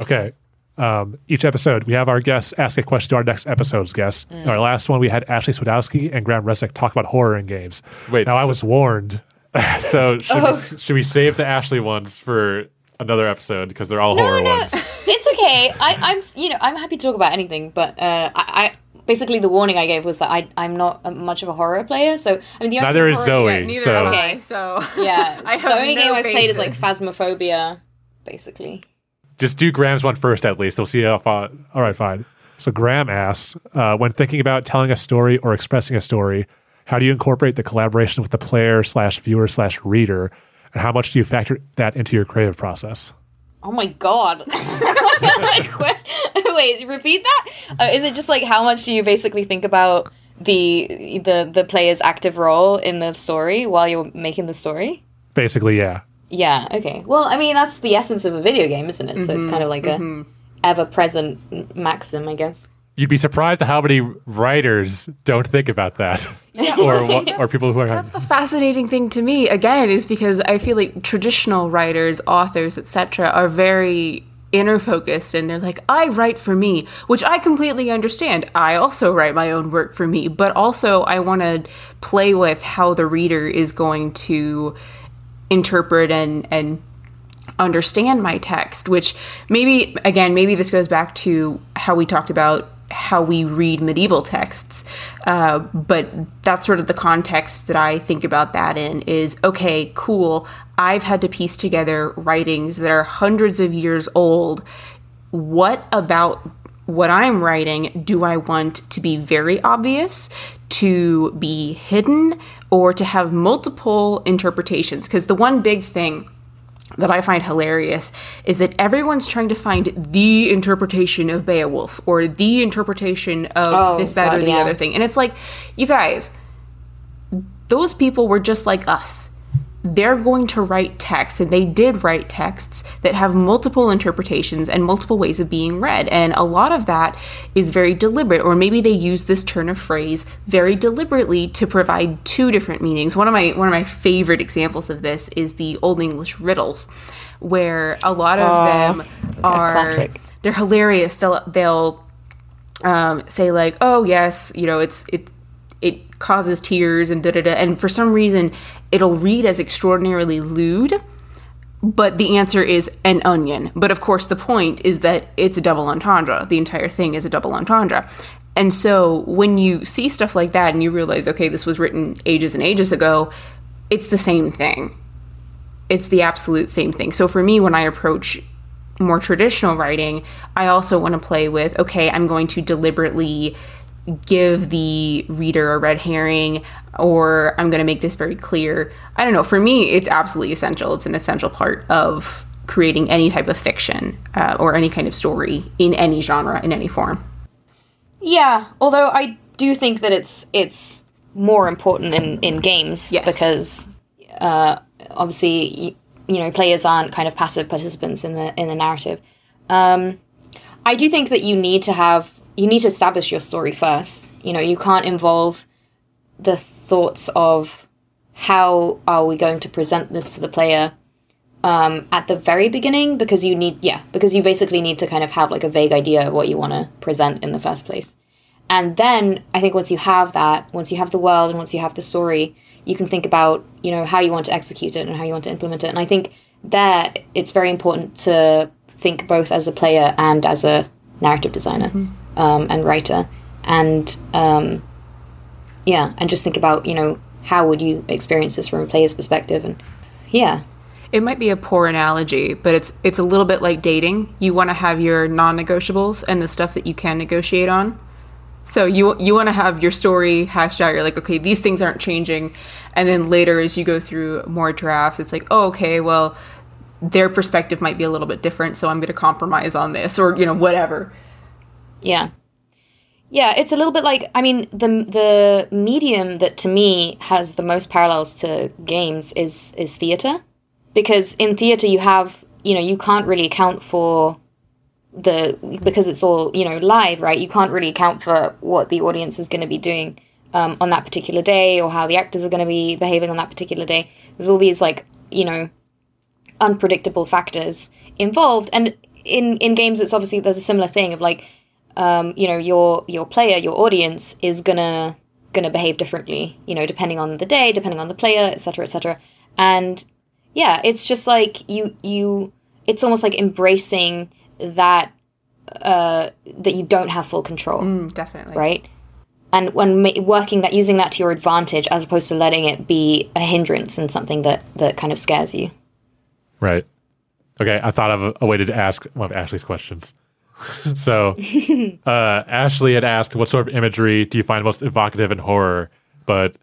Okay. Um, each episode, we have our guests ask a question to our next episode's guest. Mm. Our last one, we had Ashley Swedowski and Graham Resick talk about horror in games. Wait, now I was warned. <laughs> So <laughs> should, Oh. we, should we save the Ashley ones for another episode because they're all horror no, ones? it's okay. I, I'm you know I'm happy to talk about anything, but uh, I, I basically the warning I gave was that I I'm not a, much of a horror player. So I mean the only Neither is horror- Zoe. Yeah, neither so am Okay. I. <laughs> So Yeah, I have the only no game I've played is like. Phasmophobia, basically. Just do Graham's one first at least. We'll see how far. All right, fine. So Graham asks, uh, when thinking about telling a story or expressing a story, how do you incorporate the collaboration with the player slash viewer slash reader, and how much do you factor that into your creative process? Oh my god! <laughs> Wait, repeat that. Uh, is it just like how much do you basically think about the the the player's active role in the story while you're making the story? Basically, yeah. Yeah. Okay. Well, I mean that's the essence of a video game, isn't it? So it's mm-hmm, kind of like a mm-hmm. ever present maxim, I guess. You'd be surprised at how many writers don't think about that, <laughs> or what, or people who are. That's the fascinating thing to me again is because I feel like traditional writers, authors, etc. are very inner focused and they're like I write for me, which I completely understand. I also write my own work for me, but also I want to play with how the reader is going to interpret and and understand my text, which maybe, again, maybe this goes back to how we talked about how we read medieval texts. Uh, but that's sort of the context that I think about that in is okay, cool. I've had to piece together writings that are hundreds of years old. What about what I'm writing do I want to be very obvious, to be hidden, or to have multiple interpretations? Because the one big thing that I find hilarious is that everyone's trying to find the interpretation of Beowulf or the interpretation of Oh, this, that, or the yeah. other thing. And it's like, you guys, those people were just like us. They're going to write texts, and they did write texts that have multiple interpretations and multiple ways of being read. And a lot of that is very deliberate, or maybe they use this turn of phrase very deliberately to provide two different meanings. One of my one of my favorite examples of this is the Old English riddles, where a lot of them are classic. they're hilarious. They'll they'll um, say like, "Oh yes, you know, it's it it causes tears and da da da," and for some reason, it'll read as extraordinarily lewd. But the answer is an onion. But of course, the point is that it's a double entendre. The entire thing is a double entendre. And so when you see stuff like that and you realize, okay, this was written ages and ages ago, it's the same thing it's the absolute same thing. So for me, when I approach more traditional writing, I also want to play with okay, I'm going to deliberately give the reader a red herring, or I'm going to make this very clear. I don't know. For me, it's absolutely essential. It's an essential part of creating any type of fiction uh, or any kind of story in any genre, in any form. Yeah, although I do think that it's it's more important in in games Yes. because uh, obviously you, you know players aren't kind of passive participants in the in the narrative. Um, I do think that you need to have you need to establish your story first. You know, you can't involve the thoughts of how are we going to present this to the player um, at the very beginning because you need yeah because you basically need to kind of have like a vague idea of what you want to present in the first place. And then i think once you have that once you have the world and once you have the story you can think about you know how you want to execute it and how you want to implement it. And i think there it's very important to think both as a player and as a narrative designer um, and writer and um, yeah and just think about you know how would you experience this from a player's perspective and yeah It might be a poor analogy, but it's it's a little bit like dating. You want to have your non-negotiables and the stuff that you can negotiate on. So you you want to have your story hashed out. You're like, okay, these things aren't changing, and then later as you go through more drafts, it's like, oh, okay, well, their perspective might be a little bit different, so I'm going to compromise on this, or you know, whatever. Yeah. Yeah, it's a little bit like I mean the the medium that to me has the most parallels to games is is theater. Because in theater you have you know you can't really account for the because it's all you know live right? You can't really account for what the audience is going to be doing um, on that particular day or how the actors are going to be behaving on that particular day. There's all these like you know unpredictable factors involved. And in in games it's obviously there's a similar thing of like um, you know your your player your audience is gonna gonna behave differently you know depending on the day depending on the player etc etc and yeah it's just like you you it's almost like embracing that uh that you don't have full control Mm, definitely. right and when ma- working that using that to your advantage as opposed to letting it be a hindrance and something that that kind of scares you Right. Okay, I thought of a, a way to ask one of Ashley's questions. <laughs> so, uh, Ashley had asked, "What sort of imagery do you find most evocative in horror?" But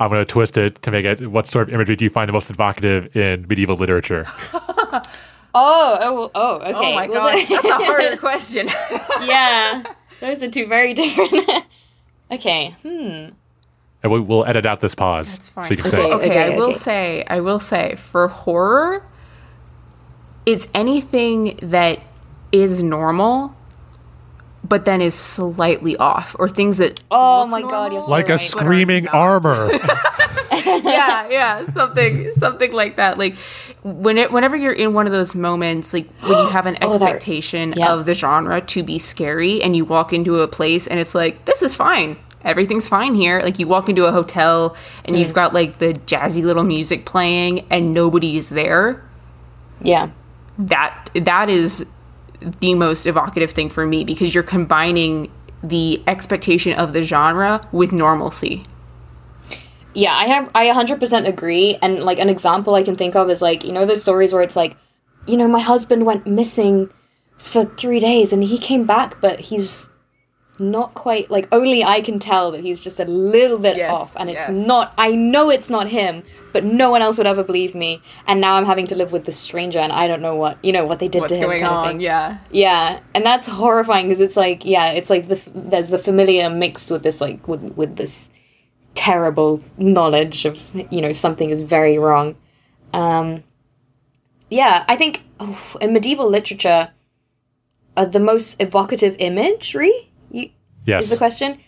I'm going to twist it to make it, "What sort of imagery do you find the most evocative in medieval literature?" <laughs> <laughs> oh oh oh okay Oh my Well, god, that's a harder question. yeah those are two very different okay hmm and we, we'll edit out this pause That's fine. so you can Okay. say, okay, I will okay. say, I will say, for horror, it's anything that is normal, but then is slightly off, or things that. oh look my god normal. you're so like a right. screaming armor. <laughs> <laughs> yeah, yeah, something, something like that. Like when it, whenever you're in one of those moments, like when you have an <gasps> Oh, that- expectation yeah. of the genre to be scary, and you walk into a place and it's like, this is fine. Everything's fine here. Like you walk into a hotel and Mm. you've got like the jazzy little music playing and nobody is there. yeah That that is the most evocative thing for me because you're combining the expectation of the genre with normalcy. Yeah, I have I 100% agree and like an example I can think of is like you know those stories where it's like you know my husband went missing for 3 days and he came back but he's not quite like only I can tell that he's just a little bit Yes, off and it's yes. not I know it's not him but no one else would ever believe me and now I'm having to live with this stranger and I don't know what you know what they did What's to him going on? Yeah. Yeah, and that's horrifying because it's like, yeah, it's like the there's the familiar mixed with this like with with this terrible knowledge of you know something is very wrong. Um, yeah, I think oh, in medieval literature, uh, the most evocative imagery Yes. is the question.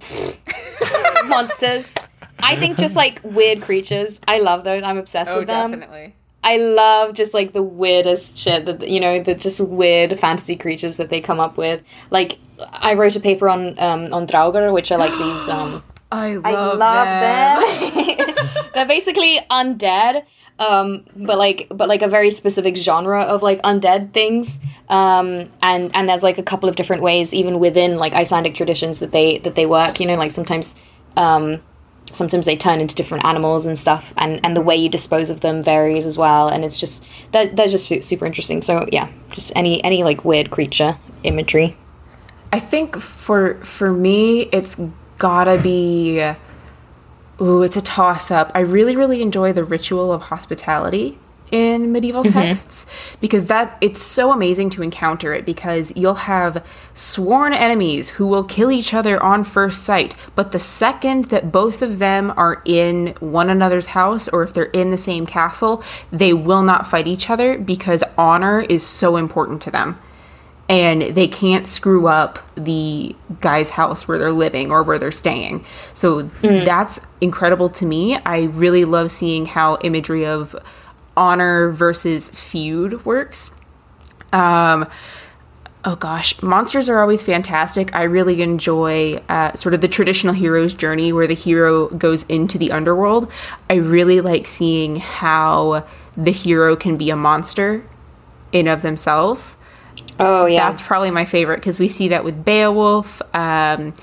<laughs> Monsters. I think just like weird creatures. I love those. I'm obsessed Oh, with them. definitely. I love just like the weirdest shit that you know the just weird fantasy creatures that they come up with. Like I wrote a paper on um, on Draugr, which are like these. Um, <gasps> I love, I love them. <laughs> They're basically undead, um, but like but like a very specific genre of like undead things. Um, and and there's like a couple of different ways, even within like Icelandic traditions, that they that they work. You know, like sometimes. Um, sometimes they turn into different animals and stuff and and the way you dispose of them varies as well and it's just that that's just super interesting so yeah just any any like weird creature imagery I think for for me, it's gotta be. Ooh, it's a toss up. I really, really enjoy the ritual of hospitality in medieval mm-hmm. texts because that it's so amazing to encounter it because you'll have sworn enemies who will kill each other on first sight but the second that both of them are in one another's house or if they're in the same castle they will not fight each other because honor is so important to them and they can't screw up the guy's house where they're living or where they're staying. So that's incredible to me. I really love seeing how imagery of honor versus feud works. Um, oh gosh, monsters are always fantastic. I really enjoy uh, sort of the traditional hero's journey where the hero goes into the underworld. I really like seeing how the hero can be a monster in of themselves. Oh yeah. That's probably my favorite because we see that with Beowulf. Um,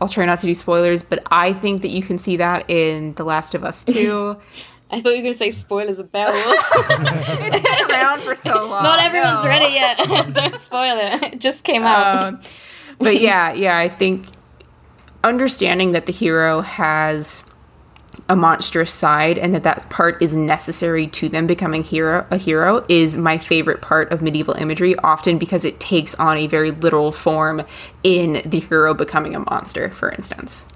I'll try not to do spoilers, but I think that you can see that in The Last of Us <laughs> too. I thought you were going to say spoilers of Beowulf. <laughs> it's been around for so <laughs> long. Not everyone's no. ready yet. Don't spoil it. It just came out. Um, but yeah, yeah, I think understanding that the hero has a monstrous side and that that part is necessary to them becoming hero a hero is my favorite part of medieval imagery often because it takes on a very literal form in the hero becoming a monster for instance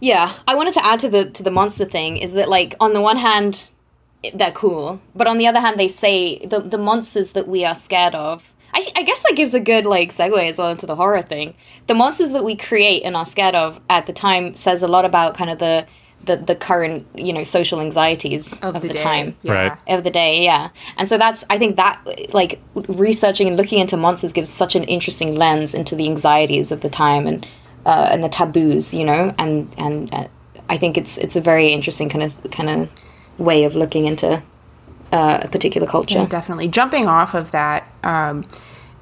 Yeah, I wanted to add to the to the monster thing is that like on the one hand they're cool, but on the other hand they say the the monsters that we are scared of. I, I guess that gives a good like segue as well into the horror thing. The monsters that we create and are scared of at the time says a lot about kind of the the, the current you know social anxieties of, the, day. time Yeah. Right. of the day yeah and so that's i think that like researching and looking into monsters gives such an interesting lens into the anxieties of the time and uh, and the taboos you know and and uh, i think it's it's a very interesting kind of kind of way of looking into uh, a particular culture Yeah, definitely. Jumping off of that, um,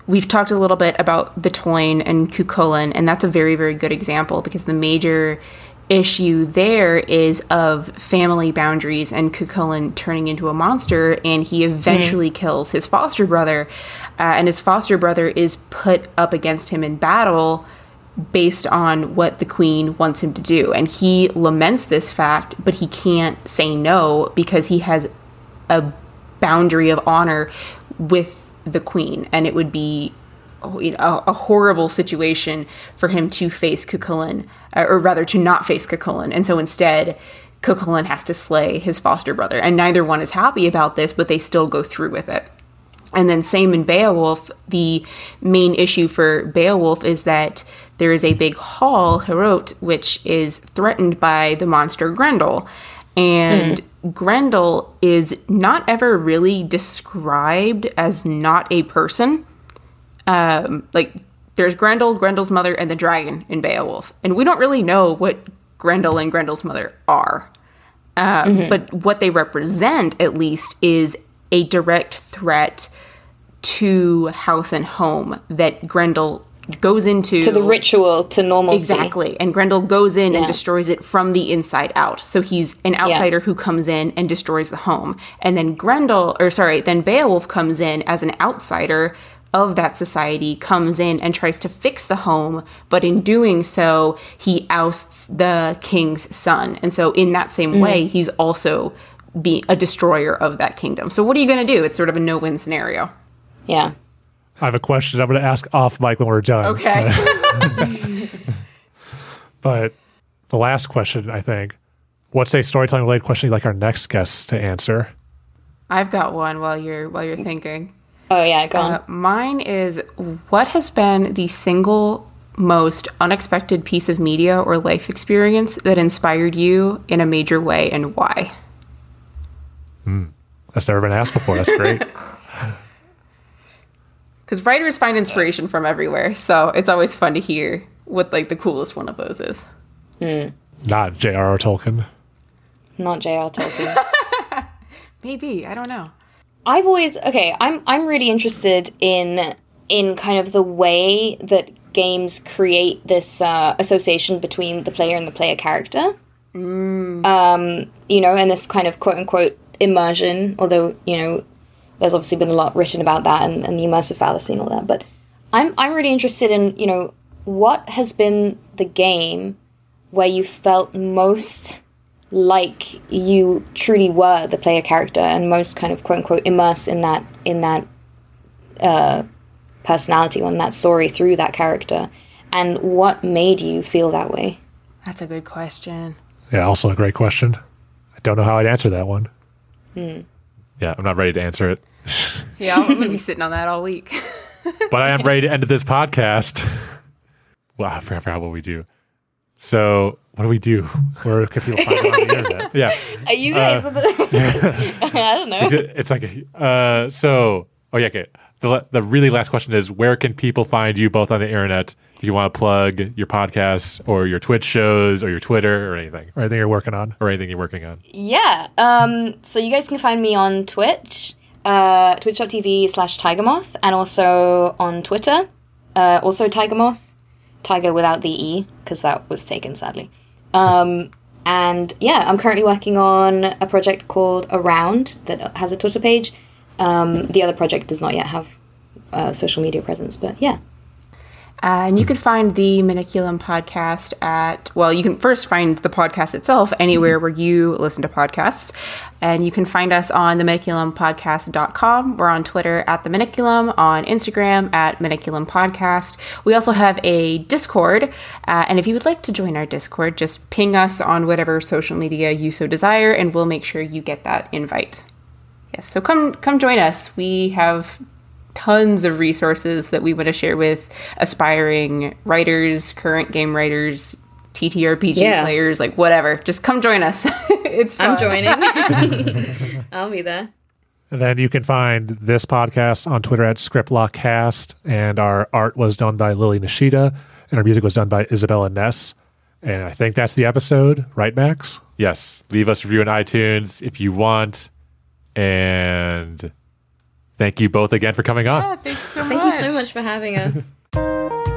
we've talked a little bit about the Táin and Cuchulainn, and that's a very, very good example because the major issue there is of family boundaries and Cuchulainn turning into a monster, and he eventually kills his foster brother, uh, and his foster brother is put up against him in battle based on what the queen wants him to do. And he laments this fact, but he can't say no because he has a boundary of honor with the queen. And it would be a, a horrible situation for him to face Cuchulainn, uh, or rather to not face Cuchulainn. And so instead, Cuchulainn has to slay his foster brother. And neither one is happy about this, but they still go through with it. And then same in Beowulf, the main issue for Beowulf is that there is a big hall, Herot, which is threatened by the monster Grendel. And Grendel is not ever really described as not a person. Um, like there's Grendel, Grendel's mother, and the dragon in Beowulf. And we don't really know what Grendel and Grendel's mother are. Um, But what they represent, at least, is a direct threat to house and home that Grendel goes into. to the ritual to normalcy Exactly. And Grendel goes in and destroys it from the inside out. So he's an outsider who comes in and destroys the home. And then Grendel, or sorry, then Beowulf comes in as an outsider of that society, comes in and tries to fix the home. But in doing so, he ousts the king's son. And so, in that same way, mm. he's also be a destroyer of that kingdom. So, what are you going to do? It's sort of a no win scenario. yeah I have a question I'm going to ask off mic when we're done. Okay. <laughs> But the last question, I think, what's a storytelling related question you'd like our next guests to answer? I've got one while you're while you're thinking. Oh yeah go on Uh, mine is what has been the single most unexpected piece of media or life experience that inspired you in a major way and why? That's never been asked before. That's great. <laughs> Because writers find inspiration from everywhere, so it's always fun to hear what like the coolest one of those is. Not J.R.R. Tolkien. not J.R. Tolkien <laughs> Maybe I don't know. I've always okay. I'm I'm really interested in in kind of the way that games create this uh, association between the player and the player character. Um, you know, and this kind of quote unquote immersion. Although you know, there's obviously been a lot written about that and, and the immersive fallacy and all that. But I'm I'm really interested in you know what has been the game where you felt most like you truly were the player character and most kind of quote unquote immerse in that in that uh, personality or in that story through that character and what made you feel that way That's a good question. Yeah, also a great question. I don't know how I'd answer that one. Yeah, I'm not ready to answer it. <laughs> Yeah, I'm gonna be sitting on that all week. <laughs> but I am ready to end this podcast. <laughs> wow, I forgot what we do. So, what do we do? <laughs> Where can people find it on the internet? <laughs> Yeah, Are you guys? are the- <laughs> I don't know. it's like uh, so. Oh yeah, okay. The the really last question is where can people find you both on the internet? If you want to plug your podcast or your Twitch shows or your Twitter or anything Or anything you're working on? or anything you're working on. Yeah. Um, so you guys can find me on Twitch, uh, twitch.tv slash Tigermoth, and also on Twitter, uh, also Tigermoth, Tiger without the E, because that was taken sadly. Um, and yeah, I'm currently working on a project called Around that has a Twitter page. Um, the other project does not yet have uh, social media presence, but yeah. Uh, and you can find the Maniculum podcast at, well, you can first find the podcast itself anywhere where you listen to podcasts. And you can find us on the maniculumpodcast.com. We're on Twitter at the Maniculum, on Instagram at Maniculum Podcast. We also have a Discord. Uh, and if you would like to join our Discord, just ping us on whatever social media you so desire, and we'll make sure you get that invite. Yes, so come come join us. We have tons of resources that we want to share with aspiring writers, current game writers, TTRPG Yeah. players, like whatever. Just come join us. <laughs> it's fun. I'm joining. <laughs> I'll be there. And then you can find this podcast on Twitter at ScriptLockCast. And our art was done by Lily Nishida, and our music was done by Isabella Ness. And I think that's the episode, right, Max? Yes, leave us a review on iTunes if you want. And thank you both again for coming on. Yeah, thanks so Thank you so much for having us. <laughs>